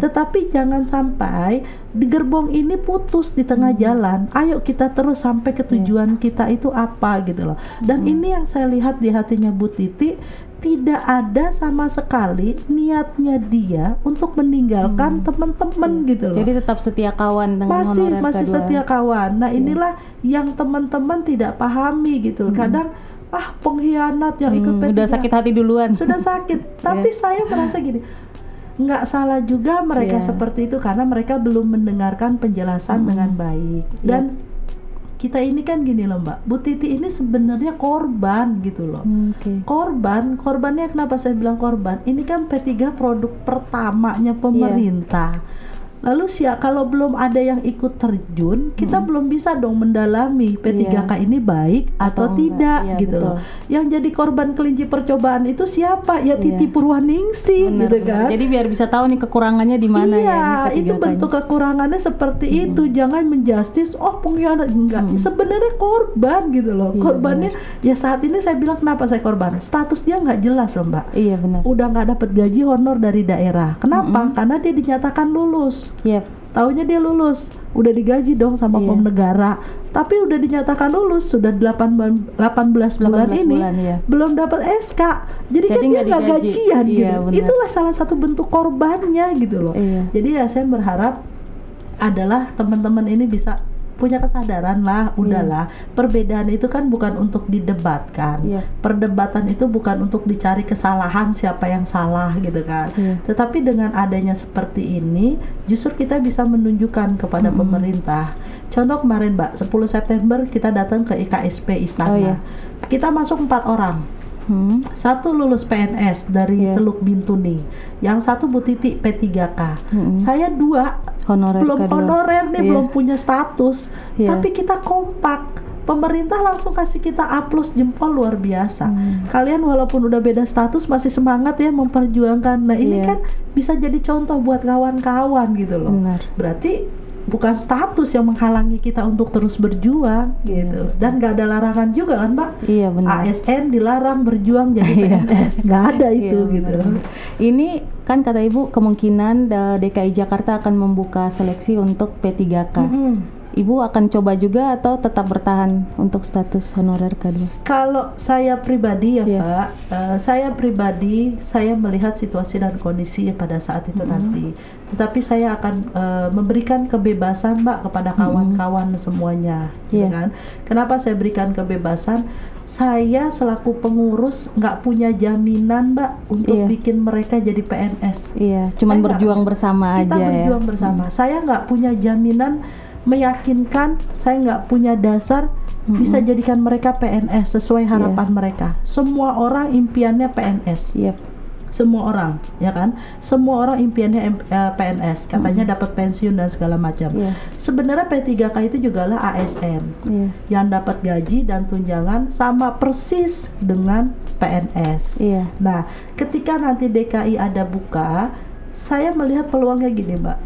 tetapi jangan sampai di gerbong ini putus di tengah Hmm. jalan ayo kita terus sampai ke Iya. tujuan kita itu apa gitu loh dan Hmm. ini yang saya lihat di hatinya Bu Titi tidak ada sama sekali niatnya dia untuk meninggalkan Hmm. teman-teman gitu loh Jadi tetap setia kawan dengan masih masih K2. setia kawan. Nah Iya. inilah yang teman-teman tidak pahami gitu. Mm. Kadang ah pengkhianat yang ikut Hmm, P3K udah sakit hati duluan. sudah sakit. Tapi Iya. saya merasa gini, nggak salah juga mereka Iya. seperti itu karena mereka belum mendengarkan penjelasan Mm. dengan baik. Dan kita ini kan gini loh Mbak, Bu Titi ini sebenarnya korban gitu loh. Oke. korban korbannya kenapa saya bilang korban? Ini kan P3 produk pertamanya pemerintah lalu sih kalau belum ada yang ikut terjun kita Mm. belum bisa dong mendalami P3K ini baik atau, Atau enggak. tidak Iya, gitu betul. loh yang jadi korban kelinci percobaan itu siapa ya Titi Iya. Purwaningsih Benar, gitu benar. kan Jadi biar bisa tahu nih kekurangannya di mana iya, ya. itu P3K-nya. bentuk kekurangannya seperti Mm. itu. Jangan menjustis, oh pengkhianat enggak. Mm. Sebenarnya korban gitu loh. Iya, Korbannya ya saat ini saya bilang kenapa saya korban? Status dia nggak jelas loh, Mbak. Iya benar. Udah nggak dapat gaji honor dari daerah. Kenapa? Mm-mm. Karena dia dinyatakan lulus. Yep. Taunya dia lulus, udah digaji dong sama Iya. pom negara. Tapi udah dinyatakan lulus sudah 8 bulan- 18 bulan 18 ini bulan, iya. belum dapat SK. Jadi, kan Jadi dia nggak gajian Iya, gitu. benar. Itulah salah satu bentuk korbannya gitu loh. Iya. Jadi ya saya berharap adalah teman-teman ini bisa punya kesadaran lah, udahlah. Perbedaan itu kan bukan untuk didebatkan. Iya. Perdebatan itu bukan untuk dicari kesalahan siapa yang salah gitu kan. Iya. Tetapi dengan adanya seperti ini, justru kita bisa menunjukkan kepada Mm-mm. pemerintah. Contoh kemarin, Mbak, 10 September kita datang ke IKSP Istana. Oh, iya. Kita masuk empat orang. Hmm. Satu lulus PNS dari Iya. Teluk Bintuni, yang satu Bu Titi P3K. Mm-mm. Saya dua Honorer belum kedua. honorer nih, Iya. belum punya status, Iya. tapi kita kompak. Pemerintah langsung kasih kita A plus jempol luar biasa. Hmm. Kalian walaupun udah beda status masih semangat ya memperjuangkan. Nah ini Iya. kan bisa jadi contoh buat kawan-kawan gitu loh. Benar. Berarti bukan status yang menghalangi kita untuk terus berjuang gitu. Iya. Dan gak ada larangan juga kan, Mbak? Iya benar. ASN dilarang berjuang jadi Iya. PNS, nggak ada itu Iya, gitu. Ini kan kata Ibu kemungkinan da- DKI Jakarta akan membuka seleksi untuk P3K. Mm-mm. Ibu akan coba juga atau tetap bertahan untuk status honorer kedua? Kalau saya pribadi ya Iya. Pak, eh, saya pribadi saya melihat situasi dan kondisi pada saat itu Mhm. nanti. Tetapi saya akan eh, memberikan kebebasan Mbak kepada kawan-kawan semuanya, gitu Iya. kan? Kenapa saya berikan kebebasan? Saya selaku pengurus nggak punya jaminan Mbak untuk Iya. bikin mereka jadi PNS. Iya, Saya cuman nggak- berjuang bersama kita aja berjuang ya. bersama. Saya nggak punya jaminan meyakinkan, saya nggak punya dasar Mm-mm. bisa jadikan mereka PNS sesuai harapan mereka. Semua orang impiannya PNS. Yep. semua orang ya kan semua orang impiannya eh, PNS katanya dapat pensiun dan segala macam Iya. sebenarnya P3K itu juga lah ASN Iya. yang dapat gaji dan tunjangan sama persis dengan PNS Iya. nah ketika nanti DKI ada buka saya melihat peluangnya gini mbak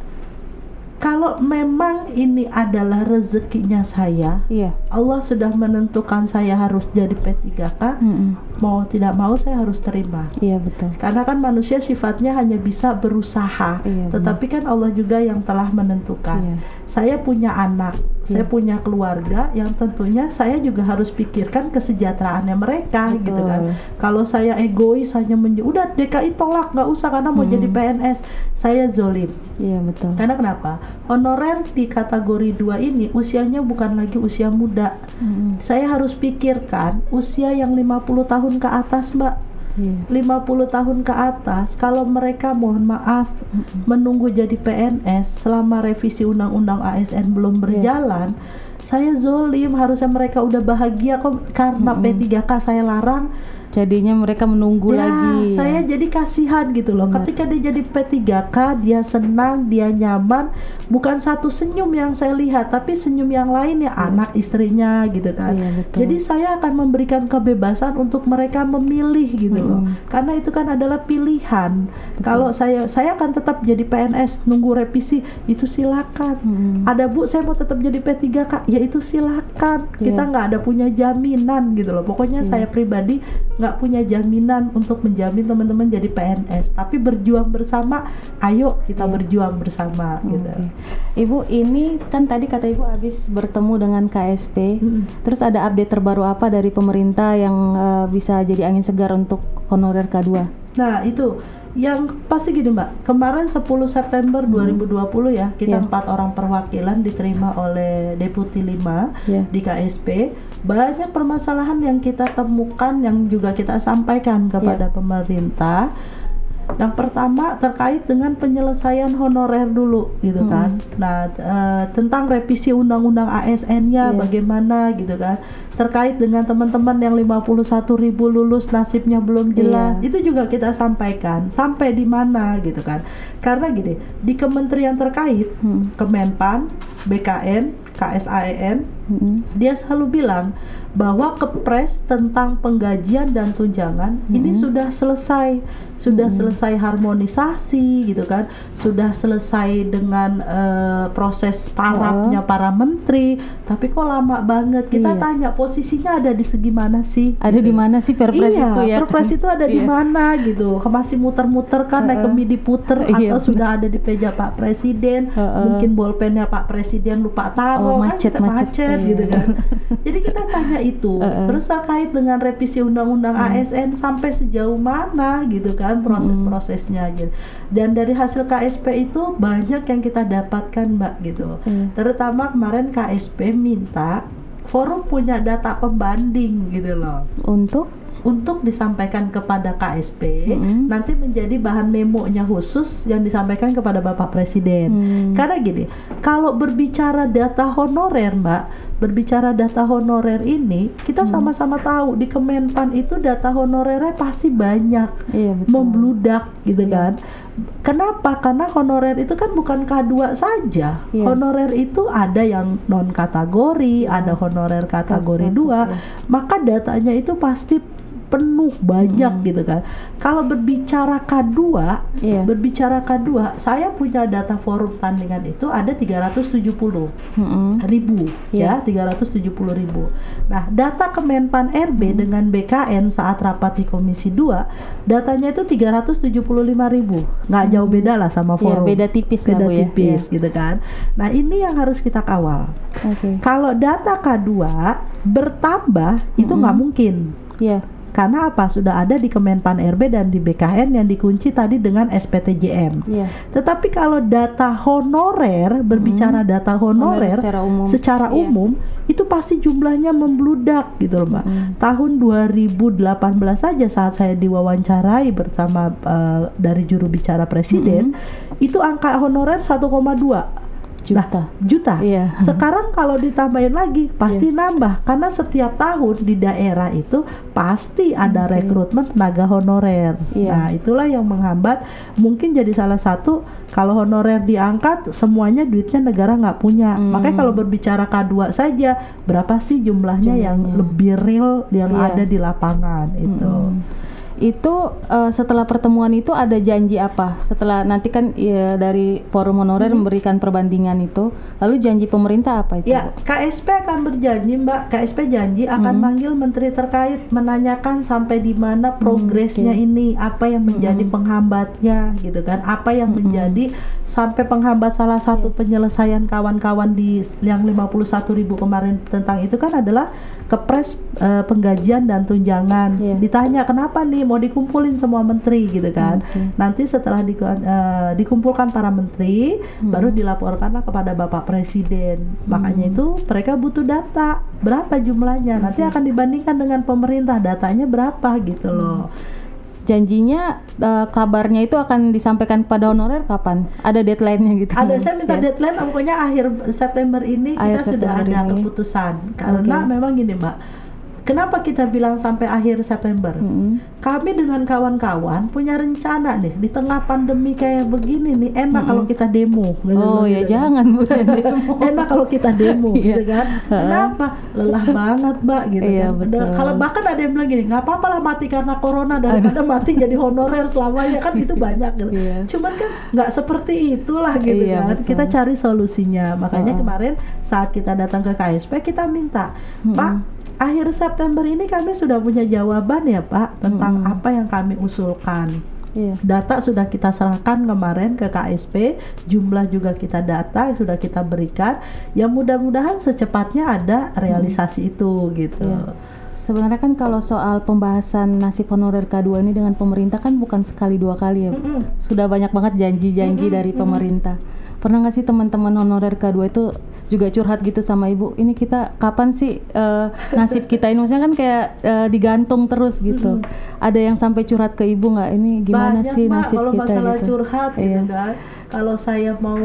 kalau memang ini adalah rezekinya saya Iya. Allah sudah menentukan saya harus jadi P3K Mm-mm. Mau tidak mau saya harus terima Iya betul. karena kan manusia sifatnya hanya bisa berusaha Iya, benar. tetapi kan Allah juga yang telah menentukan Iya. saya punya anak saya Iya. punya keluarga yang tentunya saya juga harus pikirkan kesejahteraannya mereka Betul. gitu kan kalau saya egois hanya menye udah DKI tolak nggak usah karena mau Hmm. jadi PNS saya zolim Iya betul. karena kenapa honorer di kategori 2 ini usianya bukan lagi usia muda Mm-mm. saya harus pikirkan usia yang 50 tahun ke atas mbak Iya. 50 tahun ke atas kalau mereka mohon maaf Mm-mm. menunggu jadi PNS selama revisi undang-undang ASN belum berjalan saya zolim harusnya mereka udah bahagia kok karena Mm-mm. P3K saya larang Jadinya mereka menunggu ya lagi. saya jadi kasihan gitu loh Benar. ketika dia jadi P3K dia senang dia nyaman bukan satu senyum yang saya lihat tapi senyum yang lain ya Iya. anak istrinya gitu kan betul. jadi saya akan memberikan kebebasan untuk mereka memilih gitu loh. Mm-mm. Karena itu kan adalah pilihan. Kalau saya saya akan tetap jadi PNS nunggu revisi itu silakan. Mm-mm. Ada Bu, saya mau tetap jadi P3K, ya itu silakan. Kita Iya. nggak ada punya jaminan gitu loh. Pokoknya Iya. saya pribadi nggak punya jaminan untuk menjamin teman-teman jadi PNS. Tapi berjuang bersama, ayo kita Iya. berjuang bersama gitu. Oke. Ibu ini kan tadi kata Ibu habis bertemu dengan KSP. Mm-mm. Terus ada update terbaru apa dari pemerintah yang eh, bisa jadi angin segar untuk honorer K2? Nah itu yang pasti gini mbak kemarin 10 September 2020 ya kita Iya. empat orang perwakilan diterima oleh Deputi 5 Ya. di KSP banyak permasalahan yang kita temukan yang juga kita sampaikan kepada pemerintah yang pertama terkait dengan penyelesaian honorer dulu gitu Hmm. kan nah eh, tentang revisi undang-undang ASN-nya Iya. bagaimana gitu kan terkait dengan teman-teman yang 51 ribu lulus nasibnya belum jelas Iya. itu juga kita sampaikan sampai di mana gitu kan karena gini di kementerian terkait Hmm. Kemenpan, BKN, KSAEN Mm-mm. dia selalu bilang bahwa kepres tentang penggajian dan tunjangan ini Mhm. sudah selesai sudah Mhm. selesai harmonisasi gitu kan sudah selesai dengan eh, proses parapnya para menteri tapi kok lama banget kita Iya. tanya posisinya ada di segi mana sih Ada Gitu. di mana sih Perpres iya, itu ya? Perpres itu ada di Iya. mana gitu. Masih muter-muter kan naik ke Heeh. MIDI puter Iya, atau sudah ada di meja Pak Presiden. Heeh. Mungkin bolpennya Pak Presiden lupa taruh Oh, kan macet, kita macet. macet Iya. gitu kan. Jadi kita tanya itu. Heeh. Terus terkait dengan revisi undang-undang Hmm. ASN sampai sejauh mana gitu kan proses-prosesnya gitu. Dan dari hasil KSP itu banyak yang kita dapatkan Mbak gitu. Iya. Terutama kemarin KSP minta forum punya data pembanding gitu loh Untuk untuk disampaikan kepada KSP Mm-mm. nanti menjadi bahan memonya khusus yang disampaikan kepada Bapak Presiden. Hmm. Karena gini, kalau berbicara data honorer, Mbak, berbicara data honorer ini, kita Hmm. sama-sama tahu di Kemenpan itu data honorernya pasti banyak iya betul. membludak gitu Iya. kan. Kenapa? Karena honorer itu kan bukan K2 saja. Iya. Honorer itu ada yang non kategori, ada honorer kategori K1, 2 iya. maka datanya itu pasti penuh banyak Mm. gitu kan. Kalau berbicara K2, Iya. berbicara K2, saya punya data forum tandingan itu ada 370 Mm-mm. ribu Iya. ya 370 ribu. Nah data Kemenpan RB Hmm. dengan BKN saat rapat di Komisi 2 datanya itu 375 ribu, nggak Hmm. jauh beda lah sama Iya, forum. beda tipis lah Beda Bu ya. tipis gitu kan. Nah ini yang harus kita kawal. Oke. Kalau data K2 bertambah itu nggak Mm-mm. mungkin. Iya. Karena apa? Sudah ada di Kemenpan RB dan di BKN yang dikunci tadi dengan SPTJM. Iya. Tetapi kalau data honorer, berbicara data honorer, secara umum. secara umum itu pasti jumlahnya membludak gitu loh, Mbak. Mm. Tahun 2018 saja saat saya diwawancarai bersama eh, dari juru bicara presiden, Mm-hmm. itu angka honorer 1,2. Juta. juta. Iya. Sekarang kalau ditambahin lagi pasti nambah karena setiap tahun di daerah itu pasti ada Oke. rekrutmen tenaga honorer. Iya. Nah, itulah yang menghambat mungkin jadi salah satu kalau honorer diangkat semuanya duitnya negara nggak punya. Hmm. Makanya kalau berbicara K2 saja berapa sih jumlahnya, yang Jumlahnya. lebih real yang Iya. ada di lapangan itu. Mm-mm. Itu eh, setelah pertemuan itu ada janji apa? Setelah nanti kan ya, dari forum honorer memberikan perbandingan itu, lalu janji pemerintah apa itu? Ya, Bu? KSP akan berjanji, Mbak. KSP janji akan Hmm. manggil menteri terkait menanyakan sampai di mana progresnya oke. ini, apa yang menjadi Hmm. penghambatnya, gitu kan? Apa yang Hmm. menjadi sampai penghambat salah satu Iya. penyelesaian kawan-kawan di yang 51.000 ribu kemarin tentang itu kan adalah kepres eh, penggajian dan tunjangan. Iya. Ditanya kenapa nih mau dikumpulin semua menteri gitu kan? Oke. Nanti setelah diku- eh, dikumpulkan para menteri, Hmm. baru dilaporkanlah kepada Bapak Presiden. Makanya Hmm. itu mereka butuh data berapa jumlahnya. Nanti Oke. akan dibandingkan dengan pemerintah datanya berapa gitu Hmm. Janjinya eh, kabarnya itu akan disampaikan kepada honorer kapan? Ada deadline-nya gitu? Ada saya minta Ya. deadline pokoknya akhir September ini Akhir kita sudah September ada ini. keputusan. Karena Oke. memang gini, Mbak. Kenapa kita bilang sampai akhir September? Mm-mm. Kami dengan kawan-kawan punya rencana nih di tengah pandemi kayak begini nih enak Mm-mm. kalau kita demo. Oh ya Gitu. jangan Bu jangan demo. enak kalau kita demo Iya. gitu kan kenapa lelah banget mbak gitu Iya, kan betul. Kalau bahkan ada yang bilang gini nggak apa-apa lah mati karena corona daripada mati jadi honorer selamanya kan itu banyak gitu Iya. cuman kan nggak seperti itulah gitu Iya, kan betul. kita cari solusinya makanya Heeh. kemarin saat kita datang ke KSP kita minta pak akhir September ini kami sudah punya jawaban ya pak tentang Mm-mm. apa yang kami usulkan Iya. Data sudah kita serahkan kemarin ke KSP, jumlah juga kita data sudah kita berikan. Ya mudah-mudahan secepatnya ada realisasi itu gitu. Iya. Sebenarnya kan kalau soal pembahasan nasib honorer K2 ini dengan pemerintah kan bukan sekali dua kali ya. Bu. Mm-mm. Sudah banyak banget janji-janji Mm-mm, dari mm-mm. pemerintah. Pernah nggak sih teman-teman honorer K2 itu juga curhat gitu sama ibu? Ini kita kapan sih eh, nasib kita ini? Maksudnya kan kayak eh, digantung terus gitu. Ada yang sampai curhat ke ibu nggak? Ini gimana Banyak sih Mbak, nasib kalau kita masalah gitu? curhat Iya. gitu kan. Kalau saya mau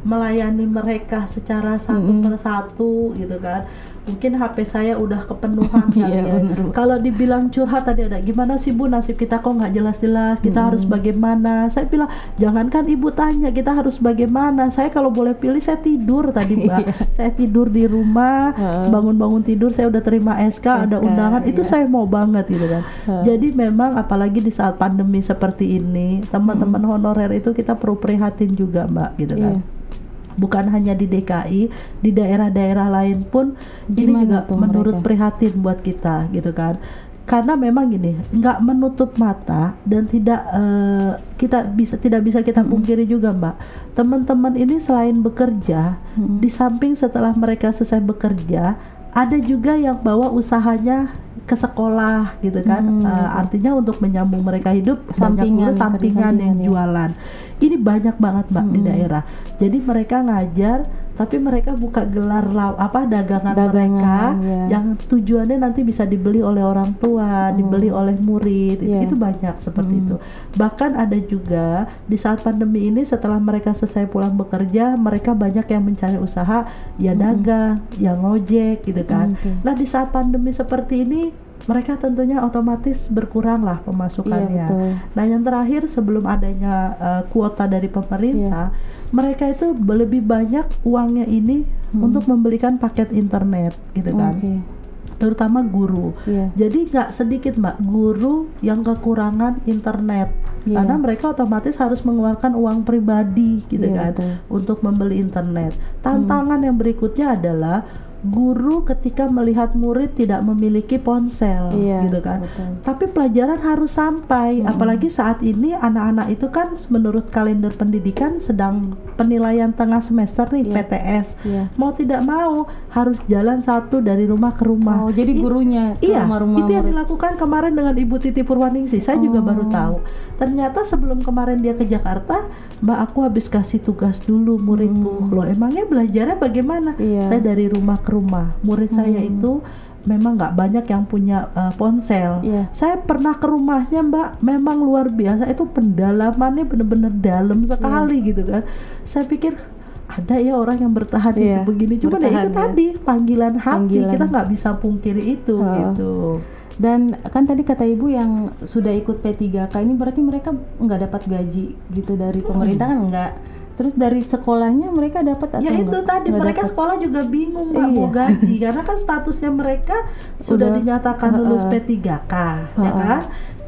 melayani mereka secara satu Mm-mm. persatu gitu kan. Mungkin HP saya udah kepenuhan kali Iya, ya. bener, Bu. Kalau dibilang curhat tadi ada gimana sih Bu nasib kita kok nggak jelas-jelas, kita harus Mm-mm. bagaimana? Saya bilang jangankan Ibu tanya, kita harus bagaimana? Saya kalau boleh pilih saya tidur tadi Mbak. Iya. saya tidur di rumah, bangun-bangun tidur saya udah terima SK, ada SK, undangan, itu iya. saya mau banget gitu kan. Jadi memang apalagi di saat pandemi seperti ini, teman-teman honorer itu kita perlu prihatin juga, Mbak, gitu kan. Iya. Bukan hanya di DKI, di daerah-daerah lain pun ini Gimana juga tuh menurut mereka? prihatin buat kita, gitu kan. Karena memang gini, nggak menutup mata dan tidak eh, kita bisa tidak bisa kita pungkiri juga, Mbak. Teman-teman ini selain bekerja, Mm-mm. di samping setelah mereka selesai bekerja, ada juga yang bawa usahanya ke sekolah gitu kan. Hmm, gitu. artinya untuk menyambung mereka hidup banyak Sampingan, dulu sampingan yang ya. jualan. Ini banyak banget Mbak di Hmm. daerah. Jadi mereka ngajar tapi mereka buka gelar law apa dagangan, Dagangan, mereka ya. yang tujuannya nanti bisa dibeli oleh orang tua, Oh. dibeli oleh murid. Itu, Iya. itu banyak seperti Hmm. itu. Bahkan ada juga di saat pandemi ini setelah mereka selesai pulang bekerja, mereka banyak yang mencari usaha ya Mm-mm. dagang, yang ngojek gitu kan. Oke. Nah, di saat pandemi seperti ini mereka tentunya otomatis berkurang lah Iya pemasukannya. betul. Nah, yang terakhir sebelum adanya uh, kuota dari pemerintah, mereka itu lebih banyak uangnya ini Hmm. untuk membelikan paket internet gitu kan. Oke. Terutama guru. Iya. Jadi nggak sedikit mbak guru yang kekurangan internet Iya. karena mereka otomatis harus mengeluarkan uang pribadi gitu Iya, kan betul. untuk membeli internet. Tantangan yang berikutnya adalah guru ketika melihat murid tidak memiliki ponsel Iya. gitu kan. betul. Tapi pelajaran harus sampai, Mm-mm. apalagi saat ini anak-anak itu kan menurut kalender pendidikan sedang penilaian tengah semester nih Iya. PTS. Iya. Mau tidak mau harus jalan satu dari rumah ke rumah. Oh, jadi I- gurunya ke Iya, rumah-rumah itu yang dilakukan kemarin dengan Ibu Titi Purwaningsih. Saya juga Oh. baru tahu. Ternyata sebelum kemarin dia ke Jakarta, Mbak aku habis kasih tugas dulu muridku. Hmm. Loh, emangnya belajarnya bagaimana? Iya. Saya dari rumah ke rumah. Murid saya Hmm. itu memang nggak banyak yang punya uh, ponsel. Iya. Saya pernah ke rumahnya Mbak, memang luar biasa. Itu pendalamannya bener-bener dalam sekali Iya. gitu kan. Saya pikir ada ya orang yang bertahan Iya, hidup begini cuma ya itu ya. tadi panggilan hati Panggilan. kita nggak bisa pungkiri itu Oh. gitu Dan kan tadi kata ibu yang sudah ikut P3K ini berarti mereka nggak dapat gaji gitu dari pemerintah kan enggak. Terus dari sekolahnya mereka dapat atau ya itu enggak? tadi Nggak mereka dapat. sekolah juga bingung mbak mau Iya. gaji karena kan statusnya mereka sudah, Sudah, dinyatakan lulus Heeh. P3K ya Heeh. kan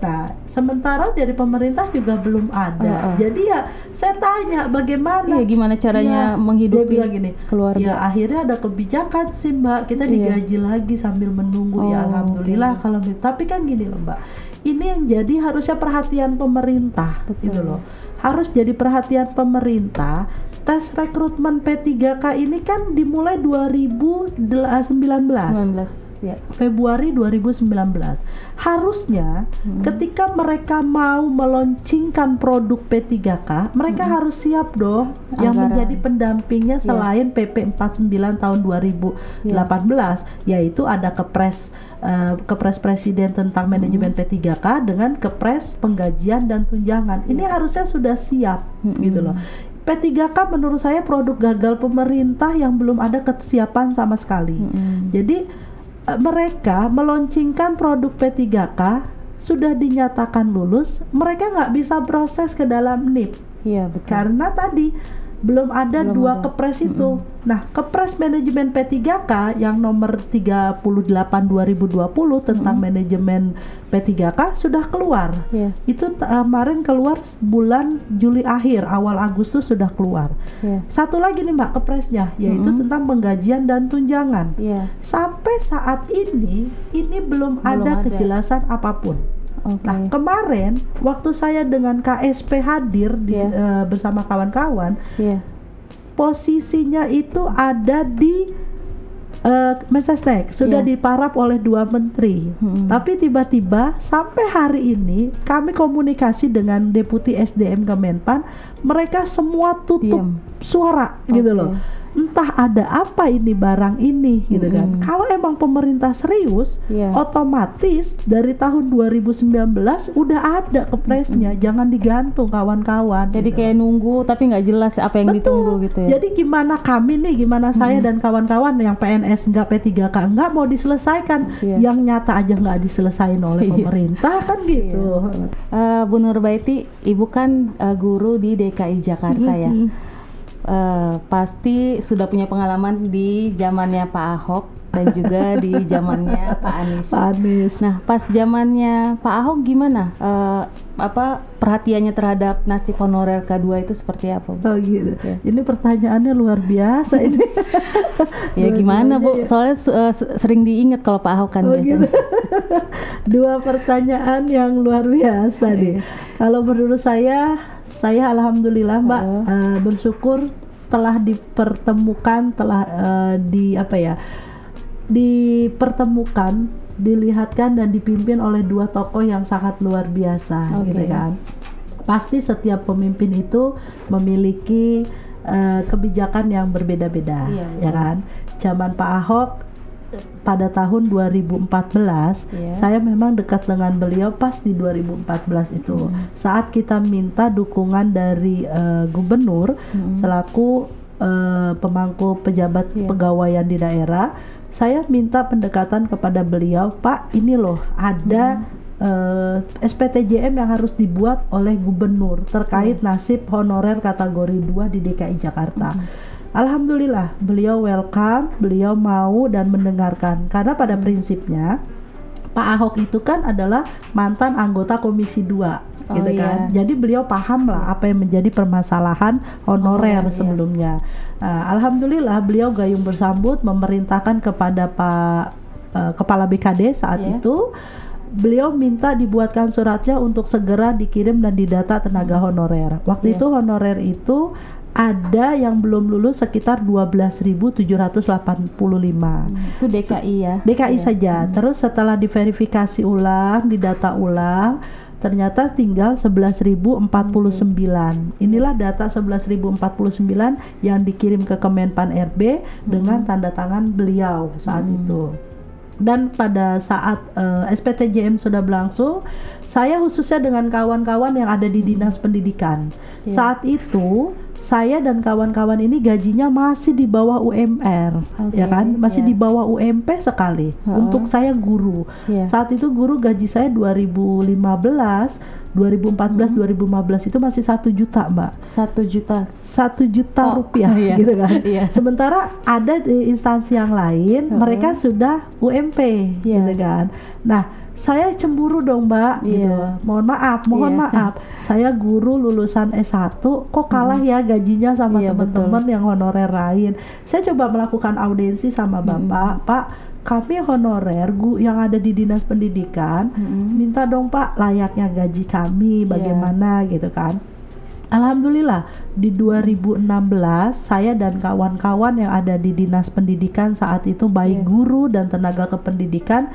nah sementara dari pemerintah juga belum ada Heeh. jadi ya saya tanya bagaimana Iya, gimana caranya Iya, menghidupi dia bilang gini keluarga? Ya akhirnya ada kebijakan sih mbak kita Iya. digaji lagi sambil menunggu ya Oh, alhamdulillah oke. kalau gitu. tapi kan gini loh mbak ini yang jadi harusnya perhatian pemerintah Betul. gitu loh harus jadi perhatian pemerintah tes rekrutmen P3K ini kan dimulai 2019 19 ya. Februari 2019 harusnya Hmm. ketika mereka mau meluncingkan produk P3K mereka Hmm. harus siap dong yang Anggaran. menjadi pendampingnya Iya. selain PP 49 tahun 2018 yaitu ada kepres eh, kepres presiden tentang manajemen P3K dengan kepres penggajian dan tunjangan ini Iya. harusnya sudah siap Mm-mm. gitu loh P3K menurut saya produk gagal pemerintah yang belum ada kesiapan sama sekali Mm-mm. jadi mereka meluncingkan produk P3K sudah dinyatakan lulus, mereka nggak bisa proses ke dalam NIP Iya betul. karena tadi belum ada Belum dua ada. kepres itu. Nah, kepres manajemen P3K yang nomor 38 2020 tentang manajemen P3K sudah keluar. Iya, Itu eh, kemarin keluar bulan Juli akhir, awal Agustus sudah keluar. iya, Satu lagi nih Mbak kepresnya, yaitu Mm-mm. tentang penggajian dan tunjangan iya. sampai saat ini ini belum, Belum ada, ada. kejelasan apa pun. Oke. Nah kemarin waktu saya dengan KSP hadir di, Iya. eh, bersama kawan-kawan, Iya. posisinya itu ada di eh, Mensesnek sudah Iya. diparap oleh dua menteri. Mm-mm. Tapi tiba-tiba sampai hari ini kami komunikasi dengan Deputi SDM Kemenpan, mereka semua tutup Diam. suara gitu Oke. loh. Entah ada apa ini barang ini gitu kan. Mm-mm. Kalau emang pemerintah serius, Iya. otomatis dari tahun 2019 udah ada kepresnya, jangan digantung kawan-kawan. Jadi gitu kayak nunggu tapi nggak jelas apa yang ditunggu gitu ya. jadi gimana kami nih, gimana saya Mm-mm. dan kawan-kawan yang PNS enggak P3K enggak mau diselesaikan, Iya. yang nyata aja nggak diselesain oleh Iya. pemerintah kan gitu. Eh, Bu Nurbaiti, Ibu kan eh, guru di DKI Jakarta ya. Eh, pasti sudah punya pengalaman di zamannya Pak Ahok dan juga di zamannya Pak Anies. Pak Anies. Nah, pas zamannya Pak Ahok gimana? Eh, apa perhatiannya terhadap nasib honorer K2 itu seperti apa? Bu? Oh gitu. Ya. Ini pertanyaannya luar biasa ini. Ya gimana Bu? Ya. Soalnya se- sering diingat kalau Pak Ahok kan Oh biasanya. gitu. Dua pertanyaan yang luar biasa nih. Iya. Kalau menurut saya, saya alhamdulillah Mbak eh, bersyukur telah dipertemukan, telah eh, di apa ya, dipertemukan, dilihatkan dan dipimpin oleh dua tokoh yang sangat luar biasa, Oke. gitu kan. Pasti setiap pemimpin itu memiliki eh, kebijakan yang berbeda-beda, Iya, ya betul. kan. Zaman Pak Ahok pada tahun 2014 Iya. saya memang dekat dengan beliau pas di 2014 itu Hmm. saat kita minta dukungan dari eh, gubernur Hmm. selaku eh, pemangku pejabat Iya. pegawaian di daerah saya minta pendekatan kepada beliau Pak ini loh ada eh, SPTJM yang harus dibuat oleh gubernur terkait nasib honorer kategori 2 di DKI Jakarta Hmm. Alhamdulillah beliau welcome, beliau mau dan mendengarkan karena pada prinsipnya Pak Ahok itu kan adalah mantan anggota Komisi 2 Oh, gitu kan. iya. Jadi beliau paham lah apa yang menjadi permasalahan honorer Honorer, iya. sebelumnya. Nah, Alhamdulillah beliau gayung bersambut memerintahkan kepada Pak eh, Kepala BKD saat Iya. itu beliau minta dibuatkan suratnya untuk segera dikirim dan didata tenaga honorer. Waktu Iya. itu honorer itu ada yang belum lulus sekitar 12.785. Itu DKI ya. DKI Iya. saja. Terus setelah diverifikasi ulang, didata ulang, ternyata tinggal 11.049. Inilah data 11.049 yang dikirim ke Kemenpan RB dengan tanda tangan beliau saat Hmm. itu. Dan pada saat eh, SPTJM sudah berlangsung, saya khususnya dengan kawan-kawan yang ada di dinas pendidikan. Iya. Saat itu saya dan kawan-kawan ini gajinya masih di bawah UMR, Oke, ya kan? Masih iya. di bawah UMP sekali. Ha-ha. Untuk saya guru. Iya. Saat itu guru gaji saya 2015, 2014, 2015 itu masih satu juta, Mbak. Satu juta. Satu juta Oh, rupiah iya. gitu kan. Iya. Sementara ada di instansi yang lain Heeh. mereka sudah UMP Iya. gitu kan. Nah, saya cemburu dong, Mbak gitu. Iya. Mohon maaf, mohon Iya. maaf. Saya guru lulusan S1 kok kalah ya gajinya sama Iya, teman-teman yang honorer lain. Saya coba melakukan audiensi sama Bapak, Pak, kami honorer gu yang ada di Dinas Pendidikan Mm-mm. minta dong Pak layaknya gaji kami Iya. bagaimana gitu kan. Alhamdulillah di 2016 saya dan kawan-kawan yang ada di Dinas Pendidikan saat itu baik Iya. guru dan tenaga kependidikan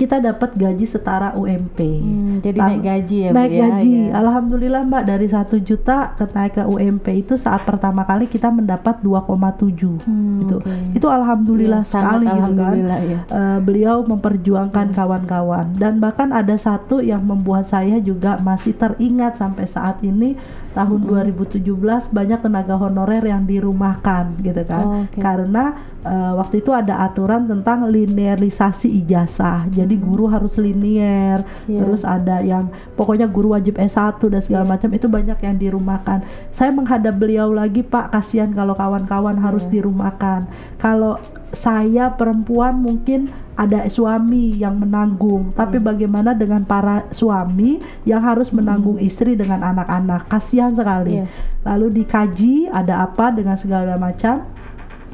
kita dapat gaji setara UMP. Hmm, jadi naik gaji ya, Bu, naik ya? gaji, Iya. alhamdulillah mbak dari satu juta ke naik ke UMP itu saat pertama kali kita mendapat 2,7 Hmm, itu oke. itu alhamdulillah Iya, sangat sekali gitu kan ya. Eh, beliau memperjuangkan kawan-kawan dan bahkan ada satu yang membuat saya juga masih teringat sampai saat ini tahun 2017 banyak tenaga honorer yang dirumahkan gitu kan Oh, oke. karena eh, waktu itu ada aturan tentang linearisasi ijazah jadi guru harus linier Iya. terus ada yang pokoknya guru wajib S1 dan segala Iya. macam itu banyak yang dirumahkan saya menghadap beliau lagi Pak kasihan kalau kawan-kawan harus Iya. dirumahkan kalau saya perempuan mungkin ada suami yang menanggung tapi Iya. bagaimana dengan para suami yang harus menanggung istri dengan anak-anak kasihan sekali Iya. lalu dikaji ada apa dengan segala macam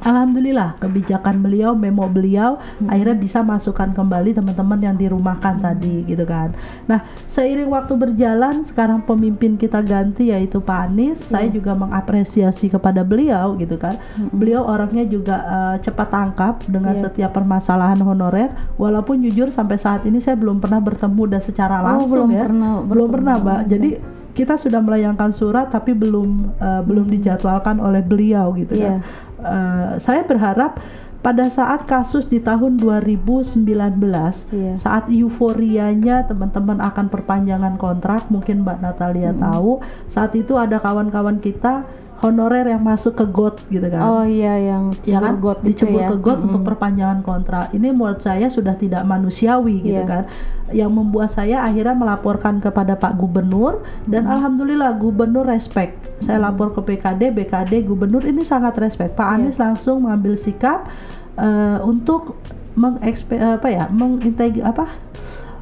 Alhamdulillah kebijakan beliau, memo beliau akhirnya bisa masukkan kembali teman-teman yang dirumahkan tadi gitu kan. Nah seiring waktu berjalan sekarang pemimpin kita ganti yaitu Pak Anies, saya juga mengapresiasi kepada beliau gitu kan. Beliau orangnya juga eh, cepat tangkap dengan Iya. setiap permasalahan honorer. Walaupun jujur sampai saat ini saya belum pernah bertemu dan secara Oh, langsung belum ya, pernah belum pernah Mbak. Jadi kita sudah melayangkan surat tapi belum eh, belum dijadwalkan oleh beliau gitu kan. Eh, saya berharap pada saat kasus di tahun 2019 Iya. saat euforianya teman-teman akan perpanjangan kontrak mungkin Mbak Natalia tahu saat itu ada kawan-kawan kita honorer yang masuk ke GOT gitu kan. Oh iya yang ya kan? Got dicebur ya. ke got untuk Mm-mm. perpanjangan kontrak. Ini menurut saya sudah tidak manusiawi gitu Iya. kan. Yang membuat saya akhirnya melaporkan kepada Pak Gubernur dan alhamdulillah Gubernur respect. Saya lapor ke BKD BKD Gubernur ini sangat respect. Pak Iya. Anies langsung mengambil sikap eh, untuk mengekspe apa ya menginteg apa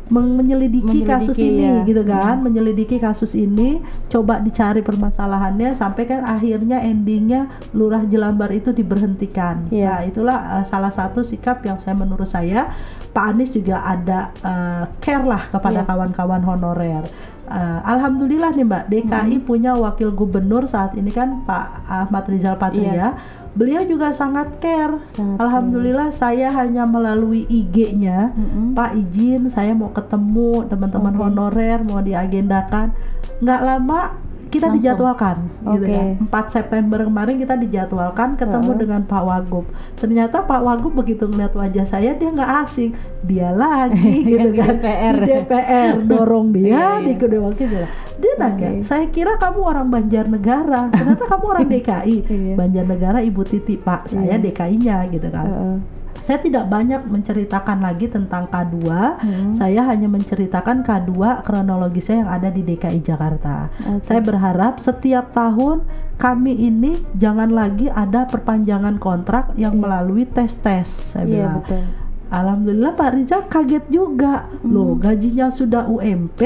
menyelidiki, Menyelidiki, kasus ini ya. gitu kan menyelidiki kasus ini coba dicari permasalahannya sampai kan akhirnya endingnya lurah Jelambar itu diberhentikan Iya. nah itulah uh, salah satu sikap yang saya menurut saya Pak Anies juga ada uh, care lah kepada Iya. kawan-kawan honorer Uh, Alhamdulillah nih Mbak DKI Hmm. punya wakil gubernur saat ini kan Pak Ahmad Rizal Patria Iya. Beliau juga sangat care Sangat Alhamdulillah saya hanya melalui IG-nya Mm-mm. Pak izin saya mau ketemu teman-teman Oke. honorer mau diagendakan nggak lama kita Langsung. dijadwalkan gitu Oke. kan 4 September kemarin kita dijadwalkan ketemu Heeh. dengan Pak Wagub ternyata Pak Wagub begitu ngeliat wajah saya dia nggak asing dia lagi gitu di kan DPR. di DPR dorong dia Iya, di iya. kedua wakil dia dia nanya saya kira kamu orang Banjarnegara ternyata kamu orang DKI Iya. Banjarnegara Ibu Titi Pak saya. DKI-nya gitu kan Heeh. Saya tidak banyak menceritakan lagi tentang K2 Hmm. saya hanya menceritakan K2 kronologisnya yang ada di DKI Jakarta Oke. saya berharap setiap tahun kami ini jangan lagi ada perpanjangan kontrak yang Iya. melalui tes-tes saya Iya bilang betul. Alhamdulillah Pak Rizal kaget juga Hmm. loh gajinya sudah UMP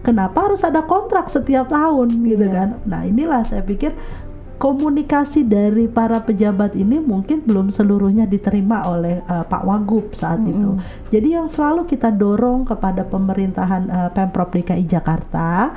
kenapa harus ada kontrak setiap tahun gitu Iya. kan nah inilah saya pikir komunikasi dari para pejabat ini mungkin belum seluruhnya diterima oleh uh, Pak Wagub saat Mm-mm. itu jadi yang selalu kita dorong kepada pemerintahan uh, Pemprov DKI Jakarta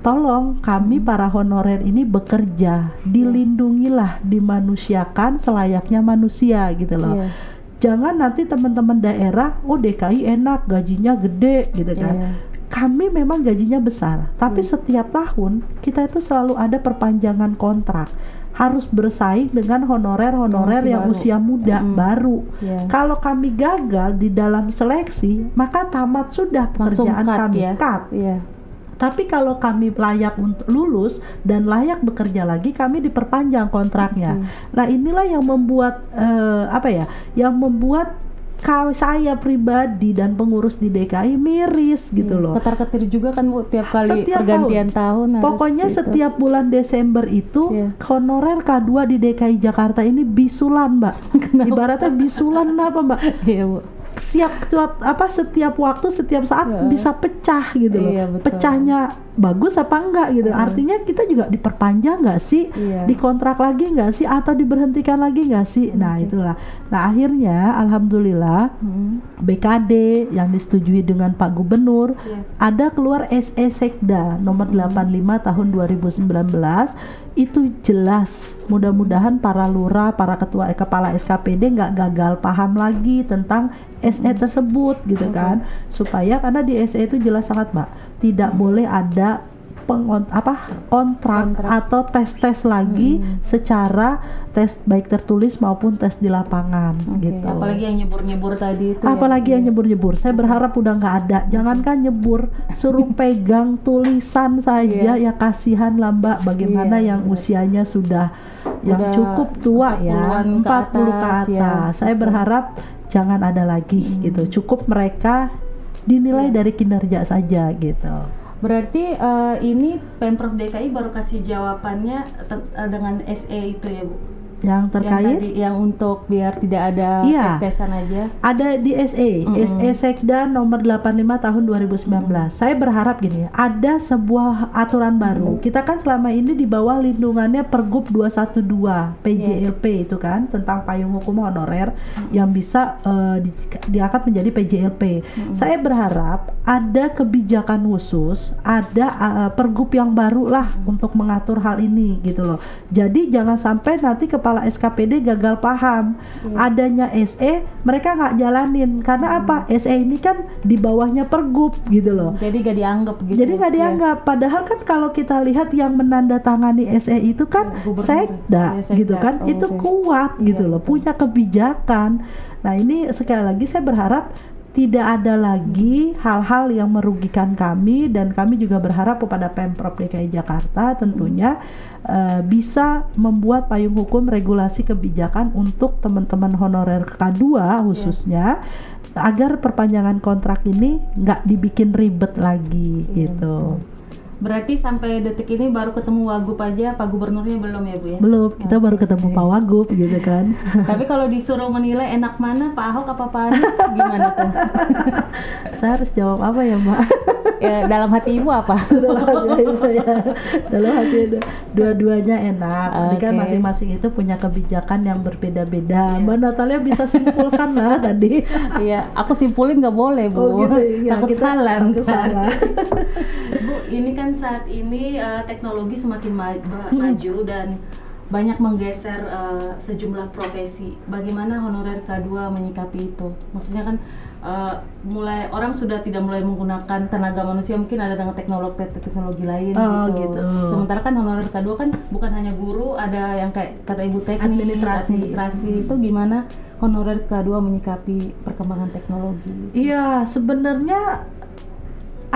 tolong kami para honorer ini bekerja dilindungilah dimanusiakan selayaknya manusia gitu loh Iya. jangan nanti teman-teman daerah oh DKI enak gajinya gede gitu kan Iya. Kami memang gajinya besar tapi Iya. setiap tahun kita itu selalu ada perpanjangan kontrak harus bersaing dengan honorer-honorer Yang baru. usia muda Mm-mm. baru Iya. kalau kami gagal di dalam seleksi maka tamat sudah Langsung pekerjaan cut kami ya. cut Iya. Tapi kalau kami layak untuk lulus dan layak bekerja lagi, kami diperpanjang kontraknya. Oke. Nah inilah yang membuat eh, apa ya? Yang membuat kau saya pribadi dan pengurus di DKI miris gitu Iya, loh. Ketar-ketir juga kan Bu tiap kali Setiap pergantian tahun. harus Pokoknya itu. setiap bulan Desember itu Iya. honorer K2 di DKI Jakarta ini bisulan, Mbak. Ibaratnya bisulan apa, Mbak? Iya Bu. Siap apa setiap waktu, setiap saat Iya. bisa pecah gitu loh. Iya, betul. Pecahnya bagus apa enggak gitu. Iya. Artinya kita juga diperpanjang nggak sih? Iya. Dikontrak lagi nggak sih atau diberhentikan lagi nggak sih? Nah, Oke. itulah. Nah, akhirnya alhamdulillah Hmm. BKD yang disetujui dengan Pak Gubernur Iya. ada keluar SE Sekda nomor 85 tahun 2019 itu jelas mudah-mudahan para lurah, para ketua eh, kepala SKPD nggak gagal paham lagi tentang SE tersebut gitu Oke. kan supaya karena di SE itu jelas sangat mbak tidak boleh ada pengon apa kontrak, Kontrak. atau tes-tes lagi Hmm. secara tes baik tertulis maupun tes di lapangan Oke, gitu Apalagi yang nyebur-nyebur tadi itu. ya. apalagi yang Iya. nyebur-nyebur saya berharap udah nggak ada jangankan nyebur suruh pegang tulisan saja Iya. ya kasihan lah mbak bagaimana Iya, yang benar. usianya sudah yang Udah cukup tua ya 40-an ke 40 ke atas, ya. atas saya berharap jangan ada lagi Hmm. gitu cukup mereka dinilai dari kinerja saja gitu Berarti eh, ini Pemprov DKI baru kasih jawabannya eh, dengan SE itu ya Bu. Yang Yang terkait tadi yang untuk biar tidak ada Iya. tes-tesan aja. ada di SE, Mm-mm. SE Sekda nomor 85 tahun 2019. Saya berharap gini, ada sebuah aturan baru. Kita kan selama ini di bawah lindungannya Pergub 212 PJLP itu kan tentang payung hukum honorer yang bisa eh, di- diangkat menjadi PJLP. Saya berharap ada kebijakan khusus, ada eh, Pergub yang baru lah untuk mengatur hal ini gitu loh. Jadi jangan sampai nanti kepala SKPD gagal paham Iya. adanya SE mereka nggak jalanin karena apa SE ini kan di bawahnya pergub gitu loh Jadi gak dianggap gitu. jadi nggak ya. dianggap padahal kan kalau kita lihat yang menandatangani SE itu kan Ya, gubernur. sekda Ya, sekda. gitu kan Oh, itu oke. kuat Iya, gitu loh betul. punya kebijakan nah ini sekali lagi saya berharap tidak ada lagi hal-hal yang merugikan kami dan kami juga berharap kepada Pemprov DKI Jakarta tentunya eh, bisa membuat payung hukum regulasi kebijakan untuk teman-teman honorer K2 khususnya agar perpanjangan kontrak ini nggak dibikin ribet lagi Iya, gitu. Berarti sampai detik ini baru ketemu Wagub aja, Pak Gubernurnya belum ya Bu ya? Belum, kita baru ketemu. Pak Wagub gitu kan. Tapi kalau disuruh menilai enak mana Pak Ahok apa Pak Anies gimana tuh? Saya harus jawab apa ya, Mbak? ya, dalam hati ibu apa? dalam hati dalam hati ada- dua-duanya enak Jadi kan masing-masing itu punya kebijakan yang berbeda-beda Iya. mbak Natalia bisa simpulkan lah tadi Iya, aku simpulin nggak boleh bu. oh gitu ya Takut kita salah. takut salah Bu, ini kan saat ini eh, teknologi semakin ma- Mm-mm. maju dan banyak menggeser eh, sejumlah profesi. Bagaimana honorer K2 menyikapi itu? Maksudnya kan eh, mulai orang sudah tidak mulai menggunakan tenaga manusia, mungkin ada dengan teknologi teknologi lain Oh, gitu. gitu. Sementara kan honorer K2 kan bukan hanya guru, ada yang kayak kata Ibu teknik, Administrasi. administrasi. Itu gimana honorer K2 menyikapi perkembangan teknologi? Iya, sebenarnya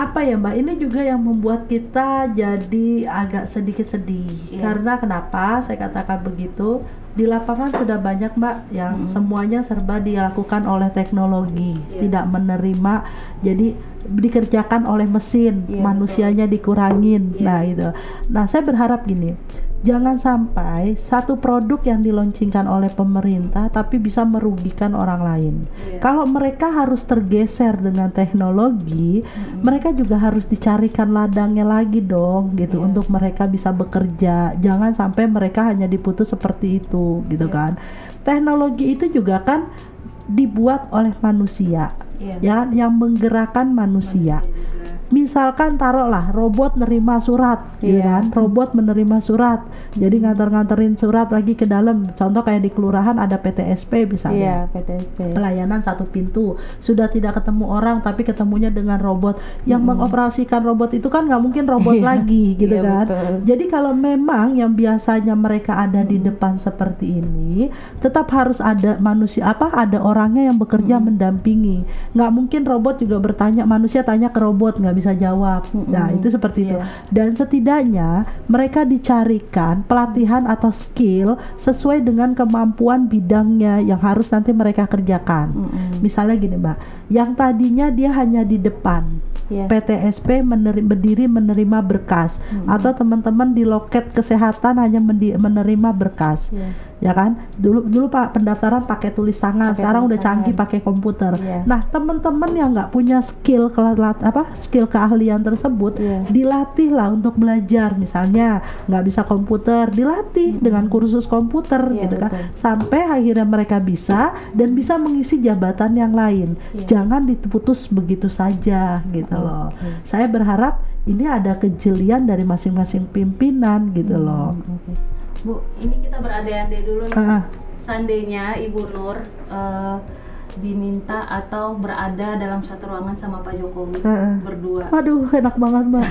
apa ya Mbak? Ini juga yang membuat kita jadi agak sedikit sedih. Iya. Karena kenapa saya katakan begitu? Di lapangan sudah banyak Mbak yang Mm-mm. semuanya serba dilakukan oleh teknologi, Iya. tidak menerima. Jadi dikerjakan oleh mesin, Iya, manusianya dikurangin. Iya. Nah, itu. Nah, saya berharap gini. Jangan sampai satu produk yang diluncurkan oleh pemerintah tapi bisa merugikan orang lain. Iya. Kalau mereka harus tergeser dengan teknologi, Mm-mm. mereka juga harus dicarikan ladangnya lagi dong, gitu, Iya. untuk mereka bisa bekerja. Jangan sampai mereka hanya diputus seperti itu, gitu Iya. kan. Teknologi itu juga kan dibuat oleh manusia, Iya. ya, yang menggerakkan manusia. juga. Misalkan taruhlah robot nerima surat, gitu kan? Robot menerima surat, jadi nganter-nganterin surat lagi ke dalam. Contoh kayak di kelurahan ada PTSP misalnya Iya, PTSP. pelayanan satu pintu sudah tidak ketemu orang tapi ketemunya dengan robot yang Mm-mm. mengoperasikan robot itu kan nggak mungkin robot Iya, lagi gitu iya, kan betul. jadi kalau memang yang biasanya mereka ada di Mm. depan seperti ini tetap harus ada manusia apa ada orangnya yang bekerja Mm. mendampingi nggak mungkin robot juga bertanya manusia tanya ke robot nggak bisa jawab. Mm-mm. Nah itu seperti itu. Iya. Dan setidaknya mereka dicarikan pelatihan atau skill sesuai dengan kemampuan bidangnya yang harus nanti mereka kerjakan. Mm-mm. Misalnya gini mbak, yang tadinya dia hanya di depan Iya. PTSP meneri- berdiri menerima berkas Mm-mm. atau teman-teman di loket kesehatan hanya menerima berkas Iya. Ya kan dulu dulu pak pendaftaran pakai tulis tangan Pakai sekarang tulis udah canggih tangan. pakai komputer Iya. nah teman-teman yang nggak punya skill kelat apa skill keahlian tersebut Iya. dilatih lah untuk belajar misalnya nggak bisa komputer dilatih dengan kursus komputer Iya, gitu kan betul. sampai akhirnya mereka bisa dan bisa mengisi jabatan yang lain Iya. jangan diputus begitu saja gitu loh Oke. saya berharap ini ada kejelian dari masing-masing pimpinan gitu loh Hmm, oke. Bu, ini kita berandai-andai dulu nih. Ah. Seandainya Ibu Nur eh, diminta atau berada dalam satu ruangan sama Pak Jokowi Heeh. berdua. Waduh, enak banget mbak.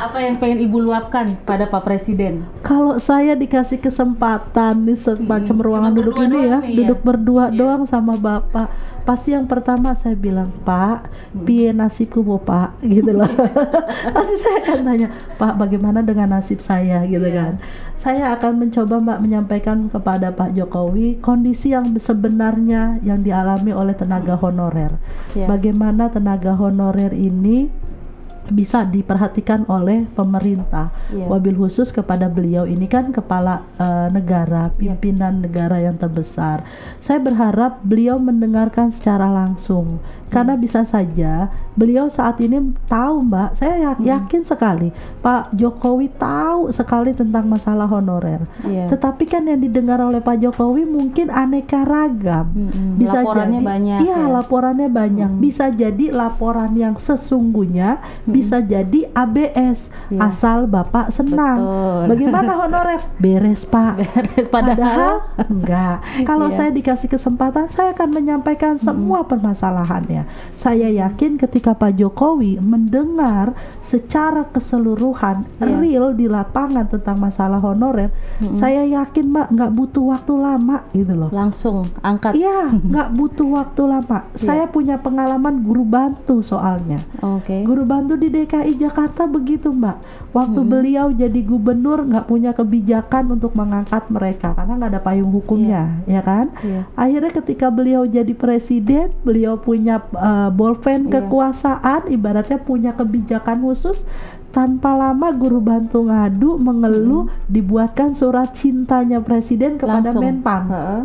Apa yang pengen Ibu luapkan pada Pak Presiden? Kalau saya dikasih kesempatan di semacam Hmm, ruangan cuma duduk ini ya, nih ya? duduk berdua Iya. doang sama bapak, pasti yang pertama saya bilang Pak, piye nasiku bu Pak, gitu loh. pasti saya akan tanya Pak, bagaimana dengan nasib saya, gitu Iya. kan. Saya akan mencoba mbak menyampaikan kepada Pak Jokowi kondisi yang sebenarnya yang dialami oleh tenaga honorer. Ya. Bagaimana tenaga honorer ini bisa diperhatikan oleh pemerintah. Iya. Wabil khusus kepada beliau ini kan kepala eh, negara, Iya. pimpinan negara yang terbesar. Saya berharap beliau mendengarkan secara langsung karena Hmm. bisa saja beliau saat ini tahu, Mbak. Saya ya- Hmm. yakin sekali Pak Jokowi tahu sekali tentang masalah honorer. Iya. Tetapi kan yang didengar oleh Pak Jokowi mungkin aneka ragam Mm-mm. bisa Laporannya jadi banyak. iya ya? laporannya banyak Mm. bisa jadi laporan yang sesungguhnya bisa jadi ABS Iya. asal bapak senang Betul. bagaimana honorer beres pak Beres padahal padahal enggak kalau Iya. saya dikasih kesempatan saya akan menyampaikan semua permasalahannya saya yakin ketika Pak Jokowi mendengar secara keseluruhan Iya. real di lapangan tentang masalah honorer Mm-mm. saya yakin mbak nggak butuh waktu lama gitu loh langsung angkat. Iya, nggak butuh waktu lama. Iya. Saya punya pengalaman guru bantu soalnya. Oke. Guru bantu di DKI Jakarta begitu, Mbak. Waktu Mm-mm. beliau jadi gubernur nggak punya kebijakan untuk mengangkat mereka karena nggak ada payung hukumnya, ya kan? Iya. Akhirnya ketika beliau jadi presiden, beliau punya uh, bolpen Iya. kekuasaan, ibaratnya punya kebijakan khusus. Tanpa lama guru bantu ngadu mengeluh dibuatkan surat cintanya presiden kepada Langsung. Menpan Heeh.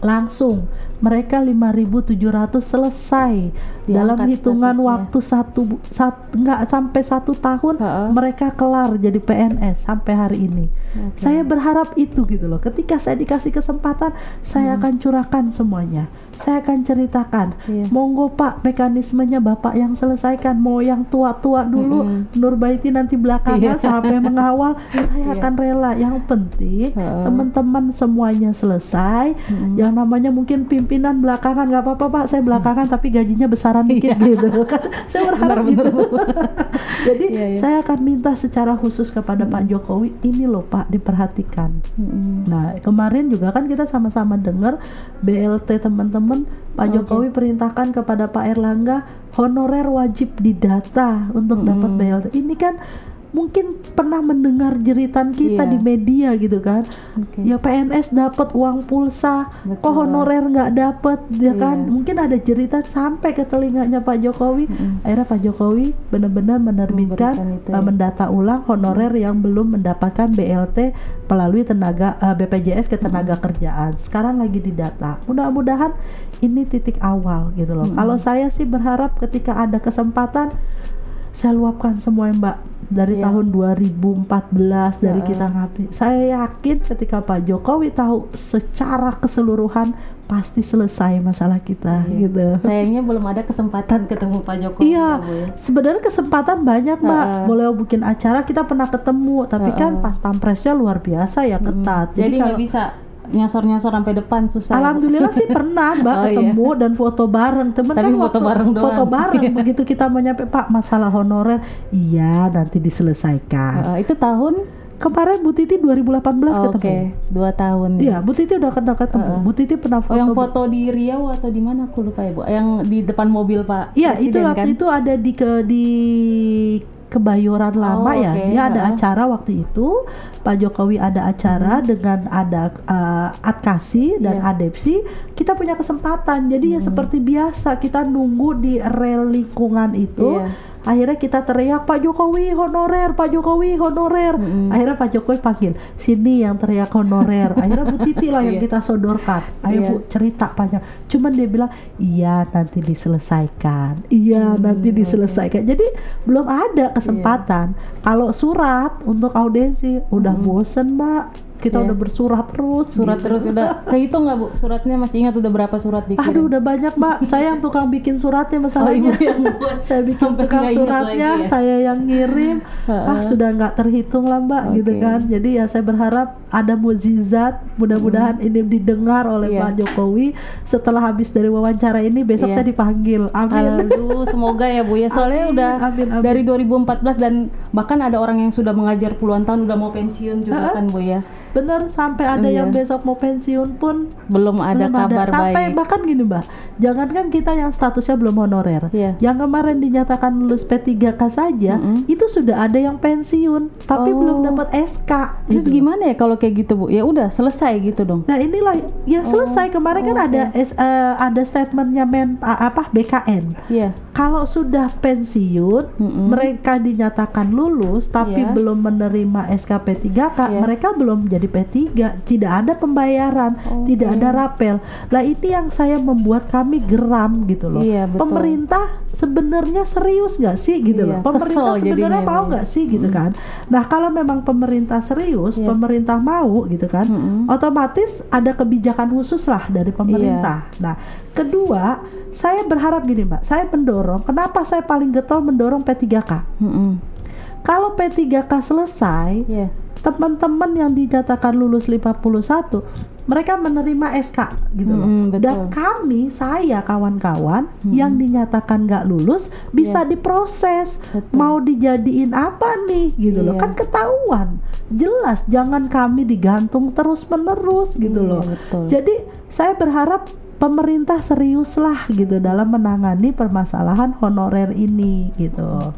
langsung mereka 5.700 selesai dalam Diangkat hitungan statusnya. waktu satu bu- sat- nggak sampai satu tahun Heeh. mereka kelar jadi PNS sampai hari ini Oke. saya berharap itu gitu loh ketika saya dikasih kesempatan saya Hmm. akan curahkan semuanya saya akan ceritakan Iya. monggo pak mekanismenya bapak yang selesaikan mau yang tua-tua dulu Mm-mm. Nurbaiti nanti belakangan Iya. sampai mengawal saya Iya. akan rela yang penting Heeh. teman-teman semuanya selesai Mm-mm. yang namanya mungkin pimpinan belakangan nggak apa-apa pak saya belakangan tapi gajinya besaran dikit Iya. gitu kan saya berharap Benar, gitu jadi Iya, iya. saya akan minta secara khusus kepada Pak Jokowi ini loh pak diperhatikan Mm-mm. nah kemarin juga kan kita sama-sama dengar BLT teman-teman Pak Oke. Jokowi perintahkan kepada Pak Erlangga honorer wajib didata untuk dapat Mm-mm. BLT ini kan mungkin pernah mendengar jeritan kita Iya. di media gitu kan Oke. ya PNS dapat uang pulsa kok Betul. honorer nggak dapat ya kan Iya. mungkin ada jeritan sampai ke telinganya Pak Jokowi Mm-mm. akhirnya Pak Jokowi benar-benar menerbitkan itu ya. mendata ulang honorer yang belum mendapatkan BLT melalui tenaga uh, BPJS ke tenaga kerjaan sekarang lagi didata mudah-mudahan ini titik awal gitu loh Mm-mm. kalau saya sih berharap ketika ada kesempatan saya luapkan semua ya, Mbak dari Iya. tahun 2014 dari kita ngabdi. Saya yakin ketika Pak Jokowi tahu secara keseluruhan pasti selesai masalah kita Iya. gitu. Sayangnya belum ada kesempatan ketemu Pak Jokowi. Iya, ya, Bu, ya. sebenarnya kesempatan banyak mbak. Heeh. Boleh bikin acara kita pernah ketemu, tapi kan Heeh. pas pampresnya luar biasa ya ketat. Jadi nggak kalau- bisa nyosor-nyosor sampai depan susah. ya? Alhamdulillah sih pernah mbak Oh, iya. ketemu dan foto bareng temen Tapi kan foto waktu- bareng doang. foto bareng Iya. begitu kita mau nyampe pak masalah honorer iya nanti diselesaikan Heeh, itu tahun kemarin Bu Titi 2018 Oke, ketemu. dua tahun. Iya, Bu Titi udah kenal ketemu. Heeh. Bu Titi pernah foto. Oh, yang foto di Riau atau di mana aku lupa ya, Bu. Yang di depan mobil Pak. Iya, itu kan? itu ada di ke di Kebayoran Lama Oh, ya. oke, Dia ada acara waktu itu. Pak Jokowi ada acara dengan ada uh, adkasi dan Hmm. Iya. adepsi. Kita punya kesempatan. Jadi ya Hmm. seperti biasa kita nunggu di rel lingkungan itu. Iya. Akhirnya kita teriak Pak Jokowi honorer, Pak Jokowi honorer. Mm-mm. Akhirnya Pak Jokowi panggil sini yang teriak honorer. Akhirnya Bu Titi lah yang Iya. kita sodorkan. Ayo Iya. Bu cerita panjang. Cuman dia bilang iya nanti diselesaikan. Iya Hmm, nanti diselesaikan. Jadi belum ada kesempatan. Kalau surat untuk audiensi udah Mm-mm. bosen Mbak. Kita Iya. udah bersurat terus. Surat gitu. terus udah kehitung nggak Bu? Suratnya masih ingat udah berapa surat dikirim? Aduh udah banyak Mbak. Saya yang tukang bikin suratnya Oh, masalahnya. Ibu yang buat. saya bikin Sampai tukang suratnya, ya? saya yang ngirim. ah sudah nggak terhitung lah Mbak, gitu Oke. kan. Jadi ya saya berharap ada mukjizat. Mudah-mudahan ini didengar oleh Hmm. Iya. Pak Jokowi. Setelah habis dari wawancara ini, besok Iya. saya dipanggil. Amin. Aduh, semoga ya Bu ya. Soalnya Amin, udah amin, amin. dari 2014 dan bahkan ada orang yang sudah mengajar puluhan tahun udah mau pensiun juga Heeh. kan Bu ya. Bener sampai ada Iya. yang besok mau pensiun pun Belum ada belum kabar Sampai baik. bahkan gini Mbak, jangankan kita yang statusnya belum honorer, Iya. yang kemarin dinyatakan lulus P3K saja, Mm-mm. itu sudah ada yang pensiun, tapi Oh. belum dapat SK. Terus gitu. gimana ya kalau kayak gitu Bu? Ya udah selesai gitu dong. Nah inilah ya Oh, selesai kemarin kan oke. ada S- eh, ada statementnya men a- apa BKN. Iya. Kalau sudah pensiun, Mm-mm. mereka dinyatakan lulus tapi Iya. belum menerima SKP 3K, Iya. mereka belum jadi P3, tidak ada pembayaran, Oke. tidak ada rapel. Lah ini yang saya membuat kami geram gitu loh. Iya, betul. Pemerintah sebenarnya serius nggak sih gitu Iya, loh. Pemerintah sebenarnya mau Bu. nggak sih gitu Mm. kan. Nah, kalau memang pemerintah serius, Iya. pemerintah mau gitu kan Mm-mm. otomatis ada kebijakan khusus lah dari pemerintah. Iya. Nah, kedua, saya berharap gini, Mbak. Saya mendorong, kenapa saya paling getol mendorong P3K? Mm-mm. Kalau P3K selesai, Iya. Teman-teman yang dinyatakan lulus 51, mereka menerima SK gitu loh. Mm-mm, betul. Dan kami, saya kawan-kawan Mm-mm. yang dinyatakan nggak lulus bisa Iya. diproses. Betul. Mau dijadiin apa nih gitu loh. Iya. Kan ketahuan. Jelas jangan kami digantung terus-menerus gitu Iya, loh. betul. Jadi saya berharap pemerintah serius lah gitu dalam menangani permasalahan honorer ini gitu.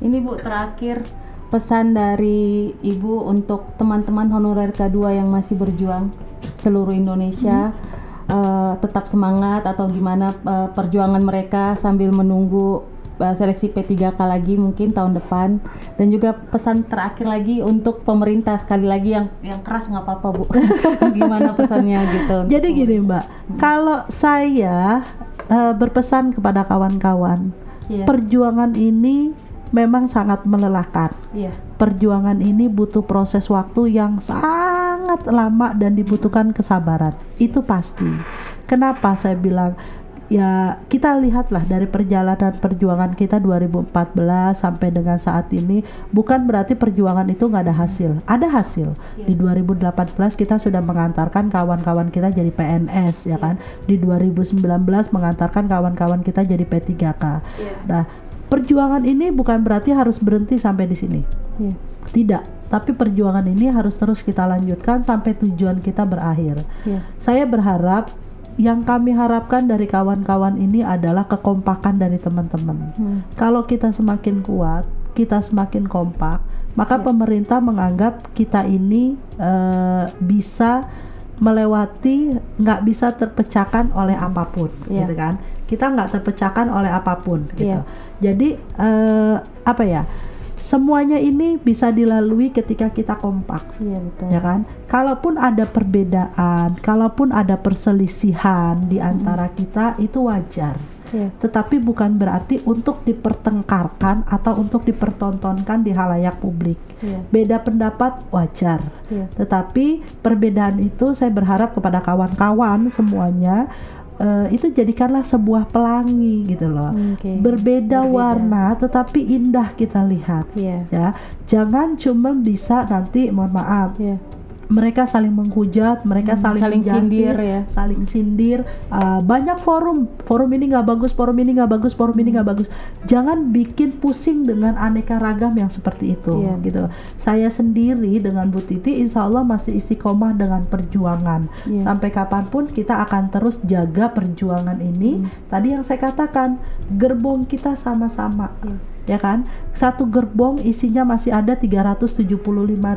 Ini Bu terakhir pesan dari Ibu untuk teman-teman honorer K2 yang masih berjuang seluruh Indonesia eh, tetap semangat atau gimana eh, perjuangan mereka sambil menunggu eh, seleksi P3K lagi mungkin tahun depan dan juga pesan terakhir lagi untuk pemerintah sekali lagi yang yang keras nggak apa-apa Bu gimana pesannya gitu Jadi gini Mbak, Hmm. kalau saya eh, berpesan kepada kawan-kawan, Iya. perjuangan ini memang sangat melelahkan. Iya. Perjuangan ini butuh proses waktu yang sangat lama dan dibutuhkan kesabaran. Itu pasti. Kenapa saya bilang ya kita lihatlah dari perjalanan perjuangan kita 2014 sampai dengan saat ini bukan berarti perjuangan itu nggak ada hasil ada hasil Iya. di 2018 kita sudah mengantarkan kawan-kawan kita jadi PNS ya kan di 2019 mengantarkan kawan-kawan kita jadi P3K Iya. nah perjuangan ini bukan berarti harus berhenti sampai di sini Iya. tidak tapi perjuangan ini harus terus kita lanjutkan sampai tujuan kita berakhir Iya. saya berharap yang kami harapkan dari kawan-kawan ini adalah kekompakan dari teman-teman. Hmm. Kalau kita semakin kuat, kita semakin kompak, maka Ya. pemerintah menganggap kita ini eh, bisa melewati, nggak bisa terpecahkan oleh apa pun, Ya. gitu kan? Kita nggak terpecahkan oleh apa pun, gitu. Ya. Jadi eh, apa ya? Semuanya ini bisa dilalui ketika kita kompak Iya betul. ya kan? Kalaupun ada perbedaan, kalaupun ada perselisihan di antara kita itu wajar. Iya. Tetapi bukan berarti untuk dipertengkarkan atau untuk dipertontonkan di halayak publik. Iya. Beda pendapat wajar. Iya. Tetapi perbedaan itu saya berharap kepada kawan-kawan semuanya eh, itu jadikanlah sebuah pelangi gitu loh. Oke. Berbeda, Berbeda. warna tetapi indah kita lihat Iya. ya. Jangan cuma bisa nanti mohon maaf Iya. Mereka saling menghujat, mereka Hmm, saling, saling menjustis, sindir ya. saling sindir. Uh, banyak forum, forum ini nggak bagus, forum ini nggak bagus, forum ini nggak bagus. Jangan bikin pusing dengan aneka ragam yang seperti itu, Iya. gitu. Saya sendiri dengan Bu Titi, insya Allah masih istiqomah dengan perjuangan. Iya. Sampai kapan pun kita akan terus jaga perjuangan ini. Hmm. Tadi yang saya katakan, gerbong kita sama-sama Iya. Ya kan satu gerbong isinya masih ada 375.000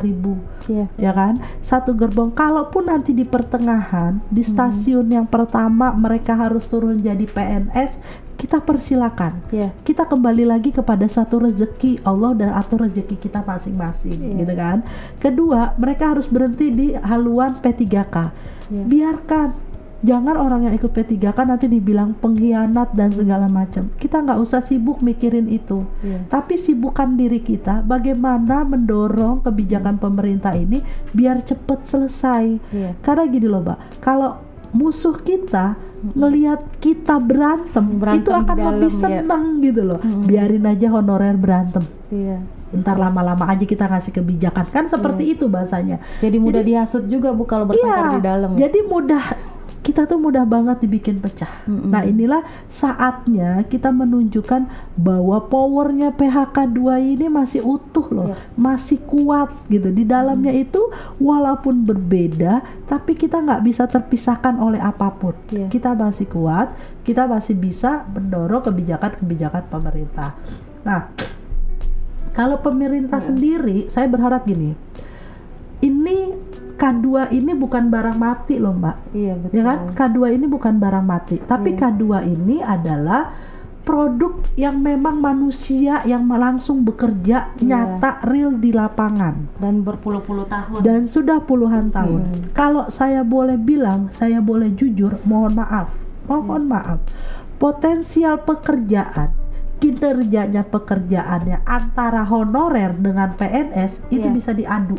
ribu Iya. ya kan satu gerbong kalaupun nanti di pertengahan di Hmm. stasiun yang pertama mereka harus turun jadi PNS kita persilakan Iya. kita kembali lagi kepada satu rezeki Allah dan atur rezeki kita masing-masing Iya. gitu kan kedua mereka harus berhenti di haluan P3K Iya. biarkan jangan orang yang ikut P3K nanti dibilang pengkhianat dan segala macam kita nggak usah sibuk mikirin itu Iya. tapi sibukkan diri kita bagaimana mendorong kebijakan pemerintah ini biar cepet selesai Iya. karena gini loh mbak kalau musuh kita ngelihat kita berantem, Berantem itu akan dalam, lebih ya. seneng gitu loh Mm-mm. biarin aja honorer berantem Iya. ntar lama-lama aja kita ngasih kebijakan kan seperti itu bahasanya Jadi mudah Jadi- dihasut juga Bu kalau bertengkar Iya, di dalam. ya? jadi mudah kita tuh mudah banget dibikin pecah. Mm-mm. Nah inilah saatnya kita menunjukkan bahwa powernya PHK 2 ini masih utuh loh, Iya. masih kuat gitu. Di dalamnya itu walaupun berbeda, tapi kita nggak bisa terpisahkan oleh apa pun. Iya. Kita masih kuat, kita masih bisa mendorong kebijakan-kebijakan pemerintah. Nah, kalau pemerintah Iya. sendiri, saya berharap gini, ini K2 ini bukan barang mati loh mbak Iya betul. ya kan K2 ini bukan barang mati tapi Iya. K2 ini adalah produk yang memang manusia yang langsung bekerja Iya. nyata real di lapangan Dan berpuluh-puluh tahun. dan sudah puluhan tahun Hmm. kalau saya boleh bilang saya boleh jujur mohon maaf mohon maaf potensial pekerjaan kinerjanya pekerjaannya antara honorer dengan PNS itu Iya. bisa diadu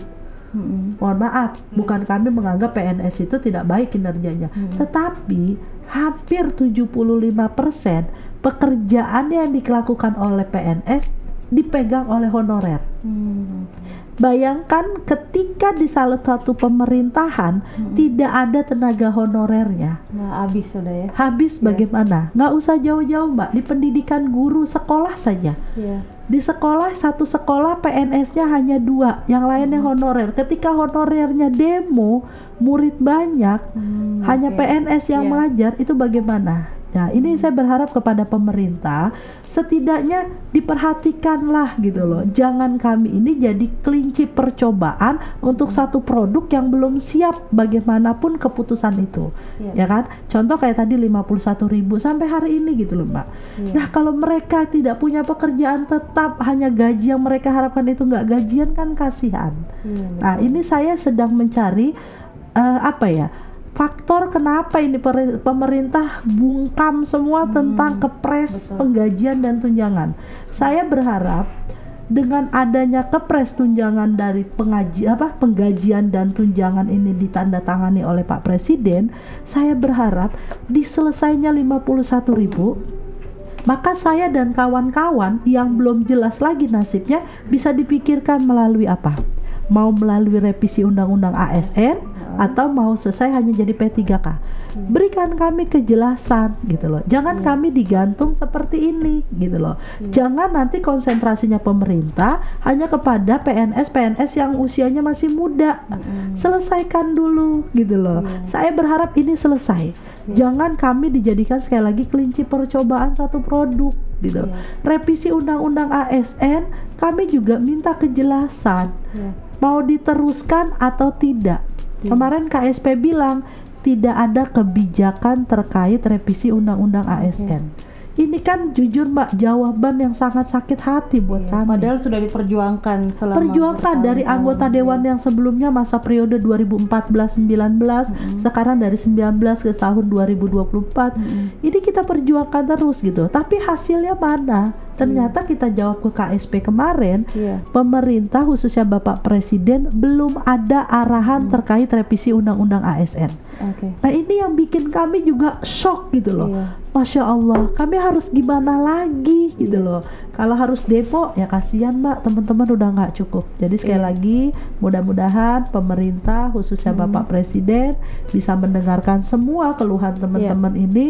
Mm-mm. mohon maaf, bukan kami menganggap PNS itu tidak baik kinerjanya, Hmm. tetapi hampir 75% pekerjaan yang dilakukan oleh PNS dipegang oleh honorer. Hmm. Bayangkan ketika di salah satu pemerintahan Hmm. tidak ada tenaga honorernya. Nah, habis sudah ya. Habis Iya. bagaimana? Nggak usah jauh-jauh mbak, di pendidikan guru sekolah saja. Iya. Di sekolah satu sekolah PNS-nya hanya dua, yang lainnya Hmm. honorer. Ketika honorernya demo, murid banyak, Hmm, hanya oke. PNS yang Iya. mengajar, itu bagaimana? Nah, ini saya berharap kepada pemerintah setidaknya diperhatikanlah gitu loh. Jangan kami ini jadi kelinci percobaan untuk satu produk yang belum siap bagaimanapun keputusan itu. Iya. Ya kan? Contoh kayak tadi 51.000 sampai hari ini gitu loh, Mbak. Iya. Nah, kalau mereka tidak punya pekerjaan tetap hanya gaji yang mereka harapkan itu nggak gajian kan kasihan. Iya, Nah, ini saya sedang mencari eh, apa ya? Faktor kenapa ini pemerintah bungkam semua Hmm, tentang kepres betul. penggajian dan tunjangan. Saya berharap dengan adanya kepres tunjangan dari pengaji apa penggajian dan tunjangan ini ditandatangani oleh Pak Presiden, saya berharap diselesainya 51.000 maka saya dan kawan-kawan yang belum jelas lagi nasibnya bisa dipikirkan melalui apa? Mau melalui revisi undang-undang ASN atau mau selesai hanya jadi P3K. Berikan kami kejelasan gitu loh. Jangan Iya. kami digantung seperti ini gitu loh. Iya. Jangan nanti konsentrasinya pemerintah hanya kepada PNS-PNS yang usianya masih muda. Mm-mm. Selesaikan dulu gitu loh. Iya. Saya berharap ini selesai. Jangan kami dijadikan sekali lagi kelinci percobaan satu produk gitu. Iya. Revisi undang-undang ASN kami juga minta kejelasan Iya. Mau diteruskan atau tidak. Iya. Kemarin KSP bilang tidak ada kebijakan terkait revisi undang-undang ASN. Ini kan jujur Mbak jawaban yang sangat sakit hati buat Iya, kami. Padahal sudah diperjuangkan selama Perjuangkan dari anggota iya. dewan yang sebelumnya masa periode 2014-19, Mm-mm. sekarang dari 19 ke tahun 2024. Mm-mm. Ini kita perjuangkan terus gitu. Tapi hasilnya mana? Ternyata kita jawab ke KSP kemarin, Iya. pemerintah khususnya Bapak Presiden belum ada arahan Hmm. terkait revisi Undang-Undang ASN. Oke. Nah ini yang bikin kami juga shock gitu loh. Iya. Masya Allah, kami harus gimana lagi gitu loh. Kalau harus demo ya kasihan mbak, teman-teman udah nggak cukup. Jadi sekali Iya. lagi mudah-mudahan pemerintah khususnya Hmm. Bapak Presiden bisa mendengarkan semua keluhan teman-teman Iya. ini.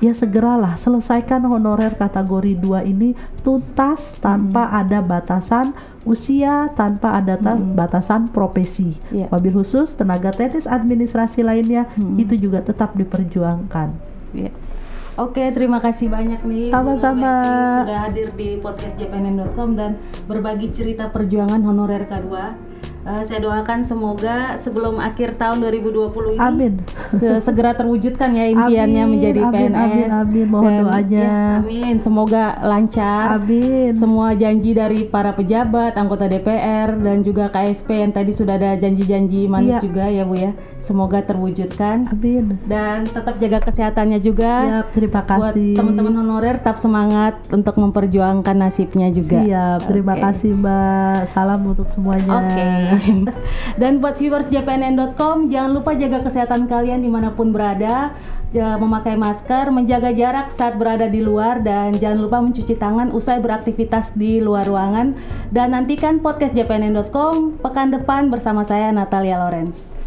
Ya segeralah selesaikan honorer kategori 2 ini tuntas tanpa ada batasan usia, tanpa ada ta- Hmm. batasan profesi. Iya. Wabil khusus tenaga teknis administrasi lainnya Hmm. itu juga tetap diperjuangkan. Iya. Oke, terima kasih banyak nih. Sama-sama. Sudah hadir di podcast jpnn.com dan berbagi cerita perjuangan honorer K2. Eh, saya doakan semoga sebelum akhir tahun 2020 ini Amin. se- segera terwujudkan ya impiannya Amin, menjadi amin, PNS. amin, amin. Mohon Dan, doanya. ya, amin. Semoga lancar. Amin. Semua janji dari para pejabat, anggota DPR dan juga KSP yang tadi sudah ada janji-janji manis Iya. juga ya Bu ya. Semoga terwujudkan Amin. dan tetap jaga kesehatannya juga. Siap, terima Buat kasih. teman-teman honorer tetap semangat untuk memperjuangkan nasibnya juga. Siap, terima Oke. kasih Mbak. Salam untuk semuanya. Oke. Dan buat viewers jpnn.com jangan lupa jaga kesehatan kalian di mana pun berada, memakai masker, menjaga jarak saat berada di luar dan jangan lupa mencuci tangan usai beraktivitas di luar ruangan. Dan nantikan podcast jpnn.com pekan depan bersama saya Natalia Lorenz.